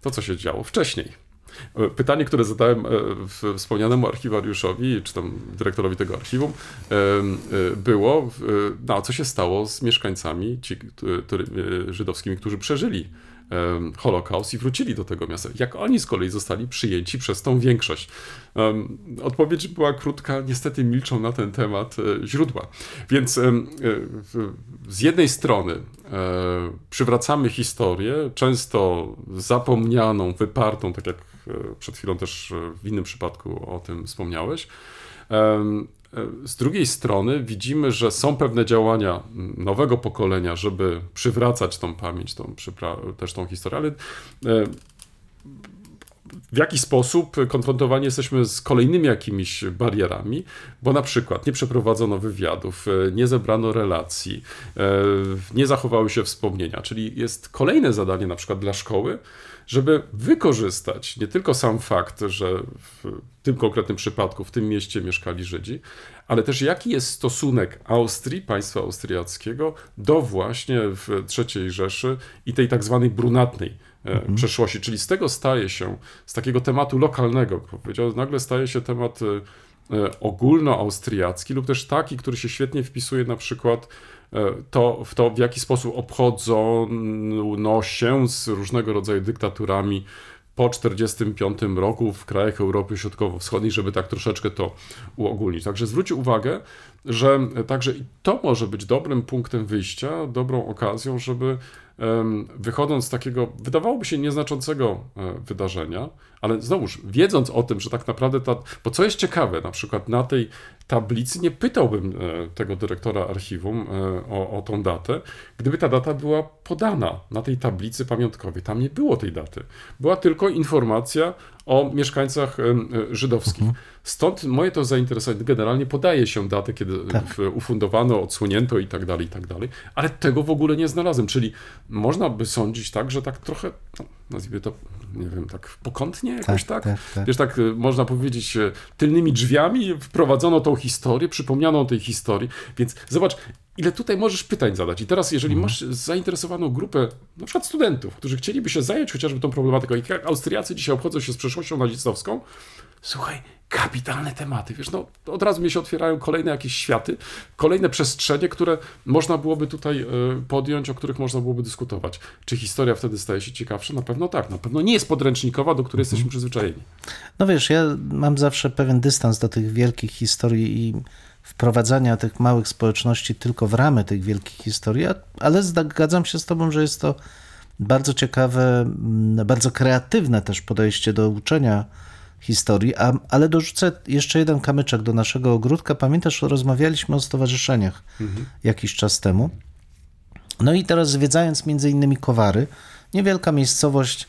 to, co się działo wcześniej. E, pytanie, które zadałem wspomnianemu archiwariuszowi, czy tam dyrektorowi tego archiwum, było, no, co się stało z mieszkańcami ci, żydowskimi, którzy przeżyli Holokaust i wrócili do tego miasta. Jak oni z kolei zostali przyjęci przez tą większość? Odpowiedź była krótka, niestety milczą na ten temat e, źródła. Więc e, z jednej strony e, przywracamy historię, często zapomnianą, wypartą, tak jak przed chwilą też w innym przypadku o tym wspomniałeś, z drugiej strony widzimy, że są pewne działania nowego pokolenia, żeby przywracać tą pamięć, tą, też tą historię, ale e, w jaki sposób konfrontowani jesteśmy z kolejnymi jakimiś barierami, bo na przykład nie przeprowadzono wywiadów, e, nie zebrano relacji, e, nie zachowały się wspomnienia, czyli jest kolejne zadanie na przykład dla szkoły, żeby wykorzystać nie tylko sam fakt, że w tym konkretnym przypadku, w tym mieście mieszkali Żydzi, ale też jaki jest stosunek Austrii, państwa austriackiego, do właśnie w III Rzeszy i tej tak zwanej brunatnej e, mhm. przeszłości. Czyli z tego staje się, z takiego tematu lokalnego, powiedział, nagle staje się temat e, ogólnoaustriacki lub też taki, który się świetnie wpisuje na przykład to, w to, w jaki sposób obchodzono się z różnego rodzaju dyktaturami po 1945 roku w krajach Europy Środkowo-Wschodniej, żeby tak troszeczkę to uogólnić. Także zwróć uwagę, że także to może być dobrym punktem wyjścia, dobrą okazją, żeby wychodząc z takiego, wydawałoby się nieznaczącego e, wydarzenia, ale znowuż, wiedząc o tym, że tak naprawdę ta, bo co jest ciekawe, na przykład na tej tablicy nie pytałbym e, tego dyrektora archiwum e, o, o tą datę, gdyby ta data była podana na tej tablicy pamiątkowej. Tam nie było tej daty. Była tylko informacja o mieszkańcach żydowskich. Mhm. Stąd moje to zainteresowanie. Generalnie podaje się datę, kiedy tak. ufundowano, odsłonięto i tak dalej, i tak dalej, ale tego w ogóle nie znalazłem. Czyli można by sądzić tak, że tak trochę, no, nazwijmy to, nie wiem, tak pokątnie jakoś tak, tak? tak, tak. Wiesz, tak y, można powiedzieć y, tylnymi drzwiami wprowadzono tą historię, przypomniano o tej historii, więc zobacz, ile tutaj możesz pytań zadać. I teraz, jeżeli mhm. masz zainteresowaną grupę, na przykład studentów, którzy chcieliby się zająć chociażby tą problematyką, jak Austriacy dzisiaj obchodzą się z przeszłością nazistowską, słuchaj, kapitalne tematy. Wiesz, no, od razu mi się otwierają kolejne jakieś światy, kolejne przestrzenie, które można byłoby tutaj e, podjąć, o których można byłoby dyskutować. Czy historia wtedy staje się ciekawsza? Na pewno tak. Na pewno nie jest podręcznikowa, do której mhm. jesteśmy przyzwyczajeni. No wiesz, ja mam zawsze pewien dystans do tych wielkich historii i wprowadzania tych małych społeczności tylko w ramy tych wielkich historii, ale zgadzam się z tobą, że jest to bardzo ciekawe, bardzo kreatywne też podejście do uczenia historii, a, ale dorzucę jeszcze jeden kamyczek do naszego ogródka. Pamiętasz, rozmawialiśmy o stowarzyszeniach mhm. jakiś czas temu. No i teraz zwiedzając między innymi Kowary, niewielka miejscowość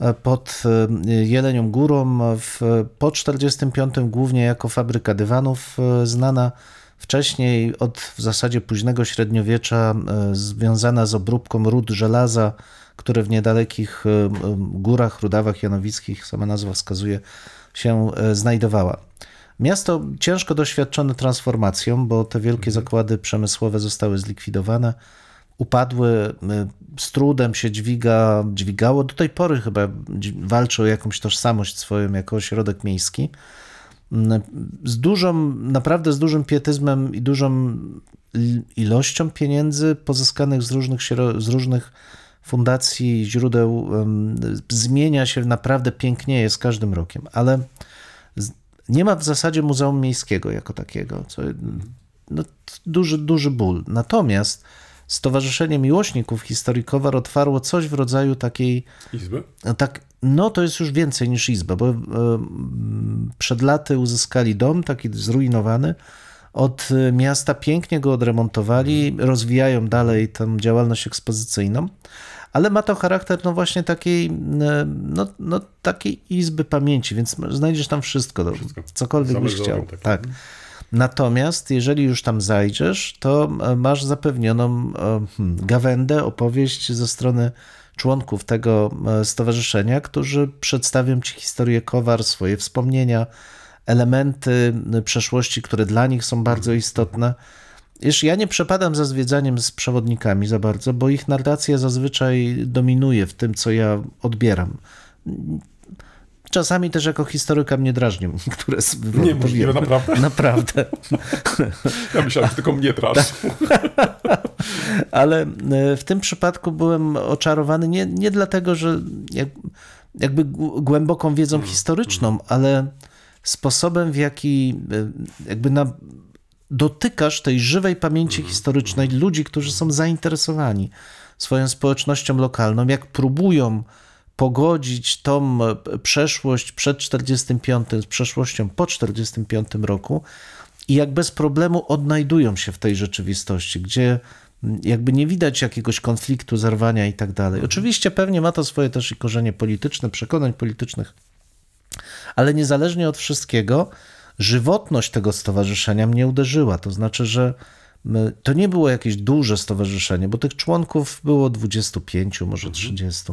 e, pod e, Jelenią Górą, w, po 45 głównie jako fabryka dywanów, e, znana wcześniej od w zasadzie późnego średniowiecza, związana z obróbką ród żelaza, które w niedalekich górach, Rudawach Janowickich, sama nazwa wskazuje, się e, znajdowała. Miasto ciężko doświadczone transformacją, bo te wielkie mhm. zakłady przemysłowe zostały zlikwidowane, upadły, e, z trudem się dźwiga, dźwigało. Do tej pory chyba walczy o jakąś tożsamość swoją jako ośrodek miejski. Mm, z dużą, naprawdę z dużym pietyzmem i dużą ilością pieniędzy pozyskanych z różnych, z różnych fundacji źródeł zmienia się naprawdę pięknieje z każdym rokiem, ale nie ma w zasadzie Muzeum Miejskiego jako takiego, co no, duży, duży ból. Natomiast Stowarzyszenie Miłośników Historii Kowar otwarło coś w rodzaju takiej Izby? no tak, no to jest już więcej niż izba, bo przed laty uzyskali dom taki zrujnowany. Od e, miasta pięknie go odremontowali, rozwijają dalej tę działalność ekspozycyjną, ale ma to charakter no właśnie takiej, e, no, no, takiej izby pamięci, więc znajdziesz tam wszystko, no, Wszystko. cokolwiek Same byś chciał. takie. Tak. Natomiast jeżeli już tam zajdziesz, to e, masz zapewnioną e, hmm, gawędę, opowieść ze strony członków tego stowarzyszenia, którzy przedstawią ci historię Kowar, swoje wspomnienia, elementy przeszłości, które dla nich są bardzo istotne. Wiesz, ja nie przepadam za zwiedzaniem z przewodnikami za bardzo, bo ich narracja zazwyczaj dominuje w tym, co ja odbieram. Czasami też jako historyka mnie drażnią niektóre z Nie, możliwe, naprawdę? Naprawdę. Ja myślałem, że tylko mnie trasz. Ale e, w tym przypadku byłem oczarowany nie, nie dlatego, że jak, jakby głęboką wiedzą historyczną, ale sposobem, w jaki e, jakby na, dotykasz tej żywej pamięci historycznej ludzi, którzy są zainteresowani swoją społecznością lokalną, jak próbują pogodzić tą e, przeszłość przed 45 z przeszłością po 45 roku i jak bez problemu odnajdują się w tej rzeczywistości, gdzie jakby nie widać jakiegoś konfliktu, zerwania i tak dalej. Oczywiście pewnie ma to swoje też i korzenie polityczne, przekonań politycznych, ale niezależnie od wszystkiego, żywotność tego stowarzyszenia mnie uderzyła. To znaczy, że to nie było jakieś duże stowarzyszenie, bo tych członków było 25, może 30,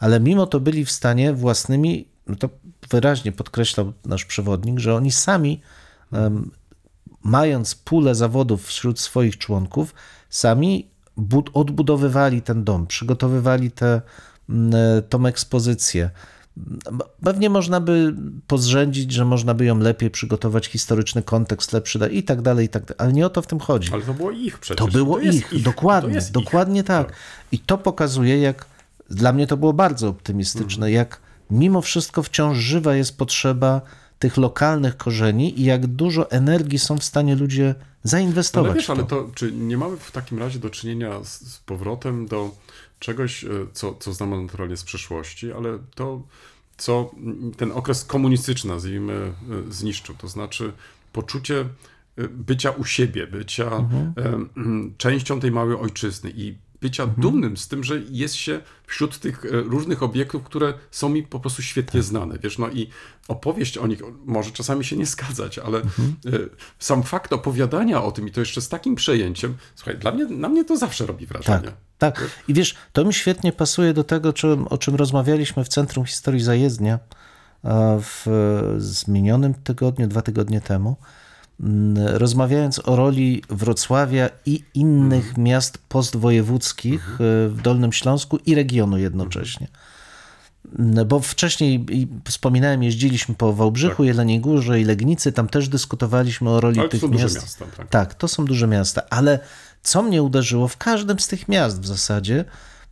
ale mimo to byli w stanie własnymi, no to wyraźnie podkreślał nasz przewodnik, że oni sami, mając pulę zawodów wśród swoich członków, sami bud- odbudowywali ten dom, przygotowywali tę tą ekspozycję. Pewnie można by pozrzędzić, że można by ją lepiej przygotować, historyczny kontekst lepszy i tak dalej, i tak dalej. Ale nie o to w tym chodzi. Ale to było ich przecież. To było jest ich, dokładnie, to jest ich. dokładnie tak. I to pokazuje, jak dla mnie to było bardzo optymistyczne, Mhm. jak mimo wszystko wciąż żywa jest potrzeba tych lokalnych korzeni i jak dużo energii są w stanie ludzie zainwestować. Ale wiesz, to. ale to czy nie mamy w takim razie do czynienia z, z powrotem do czegoś, e, co, co znamy naturalnie z przeszłości, ale to, co ten okres komunistyczny, nazwijmy, e, zniszczył, to znaczy poczucie e, bycia u siebie, bycia Mhm. częścią tej małej ojczyzny i bycia Mhm. dumnym z tym, że jest się wśród tych e, różnych obiektów, które są mi po prostu świetnie Tak. znane. Wiesz, no i opowieść o nich może czasami się nie zgadzać, ale Mhm. e, sam fakt opowiadania o tym i to jeszcze z takim przejęciem, słuchaj, dla mnie, na mnie to zawsze robi wrażenie. Tak, tak. I wiesz, to mi świetnie pasuje do tego, czym, o czym rozmawialiśmy w Centrum Historii Zajezdnia e, w z minionym tygodniu, dwa tygodnie temu, rozmawiając o roli Wrocławia i innych miast postwojewódzkich e, w Dolnym Śląsku i regionu jednocześnie. Mm, Bo wcześniej wspominałem, jeździliśmy po Wałbrzychu, Jeleniej Górze i Legnicy, tam też dyskutowaliśmy o roli Ale to tych są duże miast. miasta, tak. Tak, to są duże miasta, ale co mnie uderzyło w każdym z tych miast w zasadzie,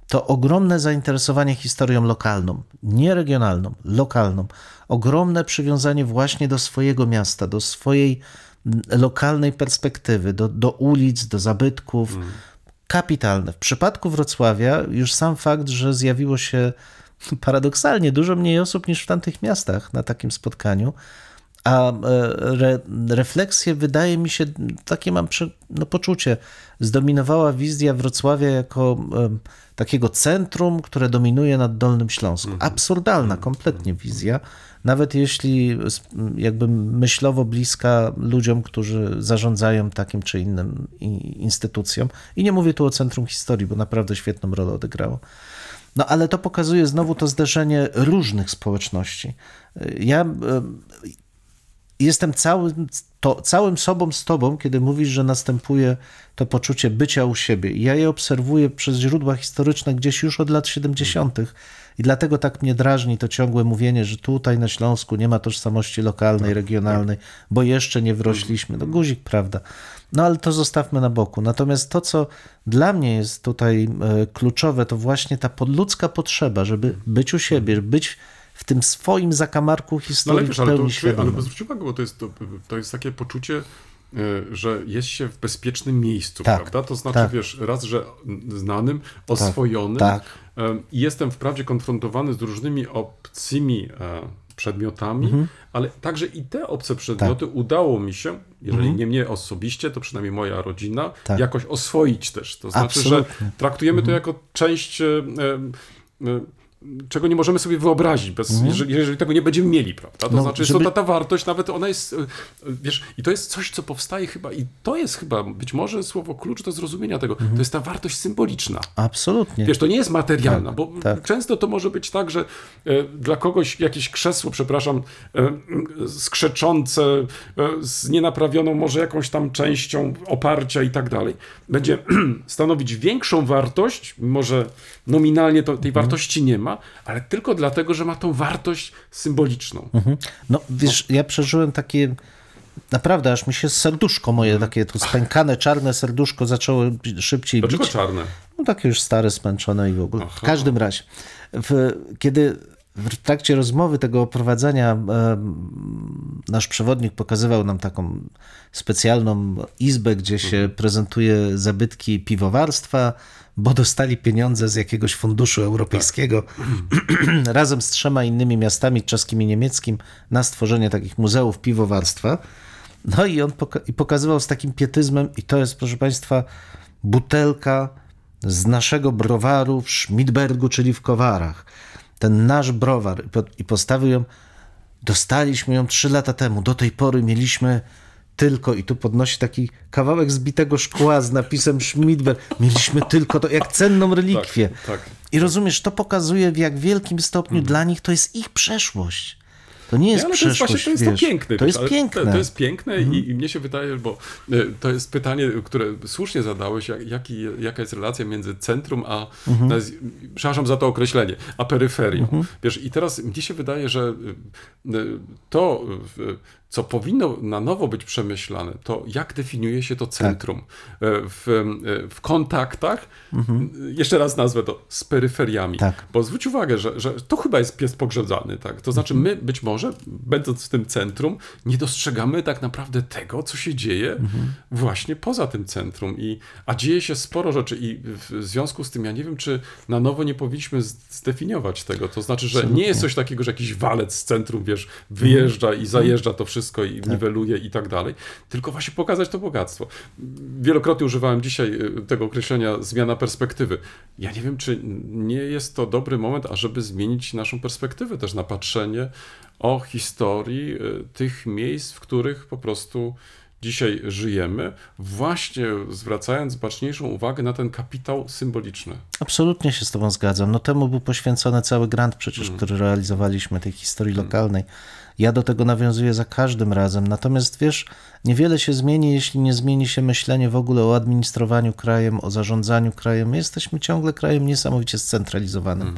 to ogromne zainteresowanie historią lokalną, nie regionalną, lokalną. Ogromne przywiązanie właśnie do swojego miasta, do swojej mm, lokalnej perspektywy, do, do ulic, do zabytków. Kapitalne. W przypadku Wrocławia już sam fakt, że zjawiło się paradoksalnie dużo mniej osób niż w tamtych miastach na takim spotkaniu, a e, re, refleksję wydaje mi się, takie mam no, poczucie, zdominowała wizja Wrocławia jako takiego centrum, które dominuje nad Dolnym Śląsku. Absurdalna kompletnie wizja, nawet jeśli jakby myślowo bliska ludziom, którzy zarządzają takim czy innym instytucją. I nie mówię tu o Centrum Historii, bo naprawdę świetną rolę odegrało. No ale to pokazuje znowu to zderzenie różnych społeczności. Ja jestem całym, to, całym sobą z tobą, kiedy mówisz, że następuje to poczucie bycia u siebie. I ja je obserwuję przez źródła historyczne gdzieś już od lat 70. I dlatego tak mnie drażni to ciągłe mówienie, że tutaj na Śląsku nie ma tożsamości lokalnej, regionalnej, bo jeszcze nie wrośliśmy. No guzik, prawda. No ale to zostawmy na boku. Natomiast to, co dla mnie jest tutaj e, kluczowe, to właśnie ta podludzka potrzeba, żeby być u siebie, być w tym swoim zakamarku No historii ale wiesz, w ale, to, pełni ale świadomym. zwróć uwagę, bo to jest, to, to jest takie poczucie y, że jest się w bezpiecznym miejscu, Tak, prawda? To znaczy, tak. wiesz, raz, że znanym, oswojonym tak. em, i jestem wprawdzie konfrontowany z różnymi obcymi e, przedmiotami, Mhm. ale także i te obce przedmioty udało mi się, jeżeli nie mnie osobiście, to przynajmniej moja rodzina, Mhm. Tak. jakoś oswoić też. To znaczy, Absolutnie. Mhm. że traktujemy to jako część e, e, e, czego nie możemy sobie wyobrazić, bez, jeżeli, jeżeli tego nie będziemy mieli, prawda? To. No, znaczy, żeby- że to ta, ta wartość, nawet ona jest, e, wiesz, i to jest coś, co powstaje chyba, i to jest chyba być może słowo klucz do zrozumienia tego, Mhm. to jest ta wartość symboliczna. Absolutnie. Wiesz, to nie jest materialna, Tak, bo tak. często to może być tak, że e, dla kogoś jakieś krzesło, przepraszam, e, skrzeczące, e, z nienaprawioną może jakąś tam częścią oparcia i tak dalej, będzie stanowić większą wartość, może nominalnie to, tej Mhm. wartości nie ma, ale tylko dlatego, że ma tą wartość symboliczną. Mhm. No wiesz, ja przeżyłem takie, naprawdę, aż mi się serduszko moje, takie tu spękane, czarne serduszko zaczęło szybciej Dlaczego bić. czarne? No takie już stare, zmęczone i w ogóle. W każdym razie, w, kiedy w trakcie rozmowy tego oprowadzenia em, nasz przewodnik pokazywał nam taką specjalną izbę, gdzie się prezentuje zabytki piwowarstwa, bo dostali pieniądze z jakiegoś funduszu europejskiego razem z trzema innymi miastami, czeskim i niemieckim, na stworzenie takich muzeów piwowarstwa. No i on poka- i pokazywał z takim pietyzmem, i to jest, proszę Państwa, butelka z naszego browaru w Schmidbergu, czyli w Kowarach. Ten nasz browar. I po- I postawił ją, dostaliśmy ją trzy lata temu. Do tej pory mieliśmy tylko, i tu podnosi taki kawałek zbitego szkła z napisem Schmidberg. Mieliśmy tylko to, jak cenną relikwię. tak. I rozumiesz, to pokazuje w jak wielkim stopniu dla nich to jest ich przeszłość. To nie jest Nie, ale to jest właśnie to jest wiesz. to piękne. To jest piękne. Mhm. To, to jest piękne i, i mnie się wydaje, bo e, to jest pytanie, które słusznie zadałeś, jak, jaki, jaka jest relacja między centrum a, Mhm. przepraszam za to określenie, a peryferią. Wiesz, i teraz mnie się wydaje, że e, to, co powinno na nowo być przemyślane, to jak definiuje się to centrum E, w, w kontaktach, jeszcze raz nazwę to, z peryferiami. Mhm. Tak. Bo zwróć uwagę, że, że to chyba jest pies pogrzebany, tak? To znaczy my być może, będąc w tym centrum, nie dostrzegamy tak naprawdę tego, co się dzieje właśnie poza tym centrum. I, a dzieje się sporo rzeczy i w związku z tym ja nie wiem, czy na nowo nie powinniśmy zdefiniować tego. To znaczy, że nie jest coś takiego, że jakiś walec z centrum, wiesz, wyjeżdża i zajeżdża to wszystko i niweluje i tak dalej, tylko właśnie pokazać to bogactwo. Wielokrotnie używałem dzisiaj y, tego określenia zmiana perspektywy. Ja nie wiem, czy nie jest to dobry moment, ażeby zmienić naszą perspektywę też na patrzenie o historii y, tych miejsc, w których po prostu dzisiaj żyjemy, właśnie zwracając baczniejszą uwagę na ten kapitał symboliczny. Absolutnie się z Tobą zgadzam. No temu był poświęcony cały grant przecież, który realizowaliśmy tej historii lokalnej. Ja do tego nawiązuję za każdym razem. Natomiast wiesz, niewiele się zmieni, jeśli nie zmieni się myślenie w ogóle o administrowaniu krajem, o zarządzaniu krajem. My jesteśmy ciągle krajem niesamowicie scentralizowanym.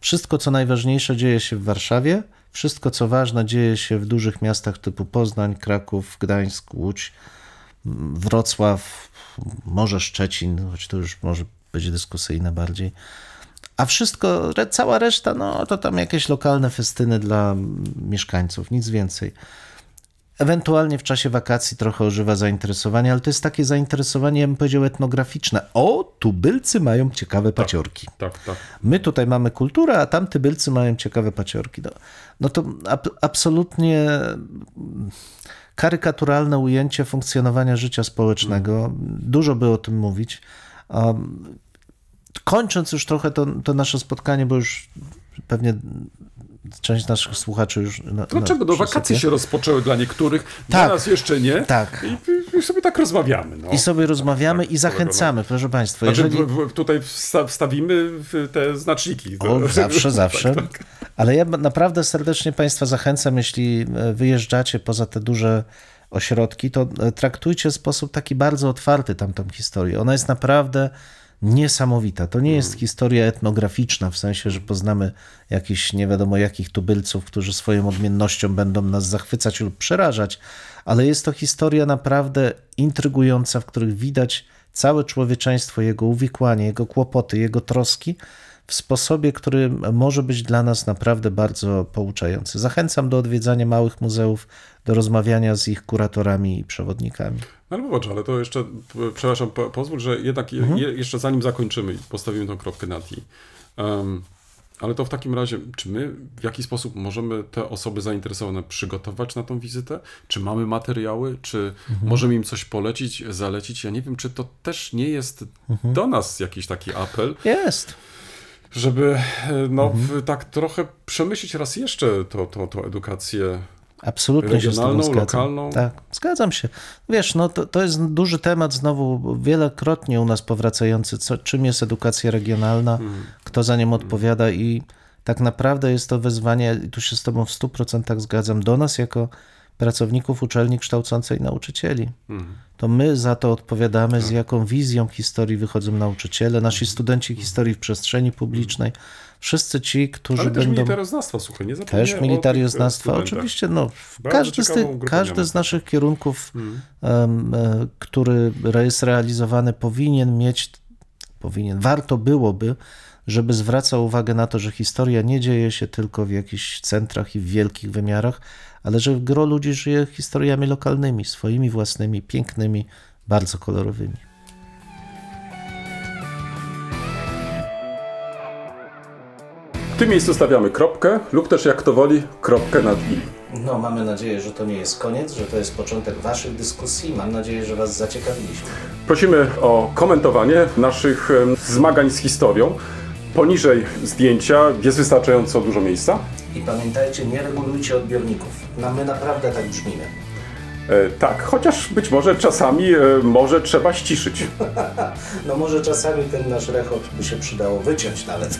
Wszystko, co najważniejsze, dzieje się w Warszawie. Wszystko, co ważne, dzieje się w dużych miastach typu Poznań, Kraków, Gdańsk, Łódź, Wrocław, może Szczecin, choć to już może być dyskusyjne bardziej. A wszystko, cała reszta, no to tam jakieś lokalne festyny dla mieszkańców, nic więcej. Ewentualnie w czasie wakacji trochę ożywa zainteresowanie, ale to jest takie zainteresowanie, ja bym powiedział, etnograficzne. O, tubylcy mają ciekawe paciorki. Tak, tak. My tutaj mamy kulturę, a tam tybylcy mają ciekawe paciorki. No, no to ab, absolutnie karykaturalne ujęcie funkcjonowania życia społecznego. Dużo by o tym mówić. Um, kończąc już trochę to, to nasze spotkanie, bo już pewnie część naszych słuchaczy już. Na, Dlaczego? No wakacje się rozpoczęły dla niektórych, dla Tak. nas jeszcze nie. Tak. I, i sobie tak rozmawiamy. No. I sobie rozmawiamy tak, i zachęcamy, proszę Państwa. Znaczy, Jeżeli... w, w, tutaj wsta- wstawimy te znaczniki. O, zawsze, zawsze. Tak, Ale ja naprawdę serdecznie Państwa zachęcam, jeśli e, wyjeżdżacie poza te duże ośrodki, to e, traktujcie w sposób taki bardzo otwarty tamtą historię. Ona jest naprawdę niesamowita. To nie jest historia etnograficzna, w sensie, że poznamy jakichś nie wiadomo jakich tubylców, którzy swoją odmiennością będą nas zachwycać lub przerażać, ale jest to historia naprawdę intrygująca, w których widać całe człowieczeństwo, jego uwikłanie, jego kłopoty, jego troski w sposobie, który może być dla nas naprawdę bardzo pouczający. Zachęcam do odwiedzania małych muzeów, do rozmawiania z ich kuratorami i przewodnikami. No ale popatrz, ale to jeszcze, przepraszam, po, pozwól, że jednak je, je, jeszcze zanim zakończymy i postawimy tą kropkę na i. Um, ale to w takim razie, czy my w jaki sposób możemy te osoby zainteresowane przygotować na tą wizytę? Czy mamy materiały? Czy możemy im coś polecić, zalecić? Ja nie wiem, czy to też nie jest do nas jakiś taki apel, Jest. Żeby e, no, w, tak trochę przemyśleć raz jeszcze to, to, tą edukację. Absolutnie się z tobą Regionalną, zgadzam. lokalną? Tak, zgadzam się. Wiesz, no to, to jest duży temat znowu wielokrotnie u nas powracający, co, czym jest edukacja regionalna, kto za nią odpowiada i tak naprawdę jest to wezwanie, i tu się z tobą w 100% zgadzam, do nas jako pracowników uczelni kształcącej nauczycieli. To my za to odpowiadamy, z jaką wizją historii wychodzą nauczyciele, nasi studenci historii w przestrzeni publicznej, wszyscy ci, którzy Ale też będą... militaroznawstwa, słuchaj, nie Też militaryznawstwa, oczywiście. No, każdy, z grupę każdy z naszych kierunków, em, e, który jest realizowany, powinien mieć, powinien, warto byłoby, żeby zwracał uwagę na to, że historia nie dzieje się tylko w jakichś centrach i w wielkich wymiarach, ale że gro ludzi żyje historiami lokalnymi, swoimi własnymi, pięknymi, bardzo kolorowymi. W tym miejscu stawiamy kropkę lub też jak to woli, kropkę nad i. No, mamy nadzieję, że to nie jest koniec, że to jest początek Waszych dyskusji. Mam nadzieję, że Was zaciekawiliśmy. Prosimy o komentowanie naszych zmagań z historią. Poniżej zdjęcia jest wystarczająco dużo miejsca. I pamiętajcie, nie regulujcie odbiorników. No, my naprawdę tak brzmimy. E, tak, chociaż być może czasami e, może trzeba ściszyć. No może czasami ten nasz rechot by się przydało wyciąć nawet.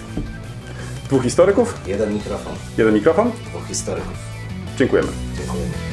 Dwóch historyków, Jeden mikrofon, jeden mikrofon. dwóch historyków. Dziękujemy. Dziękujemy.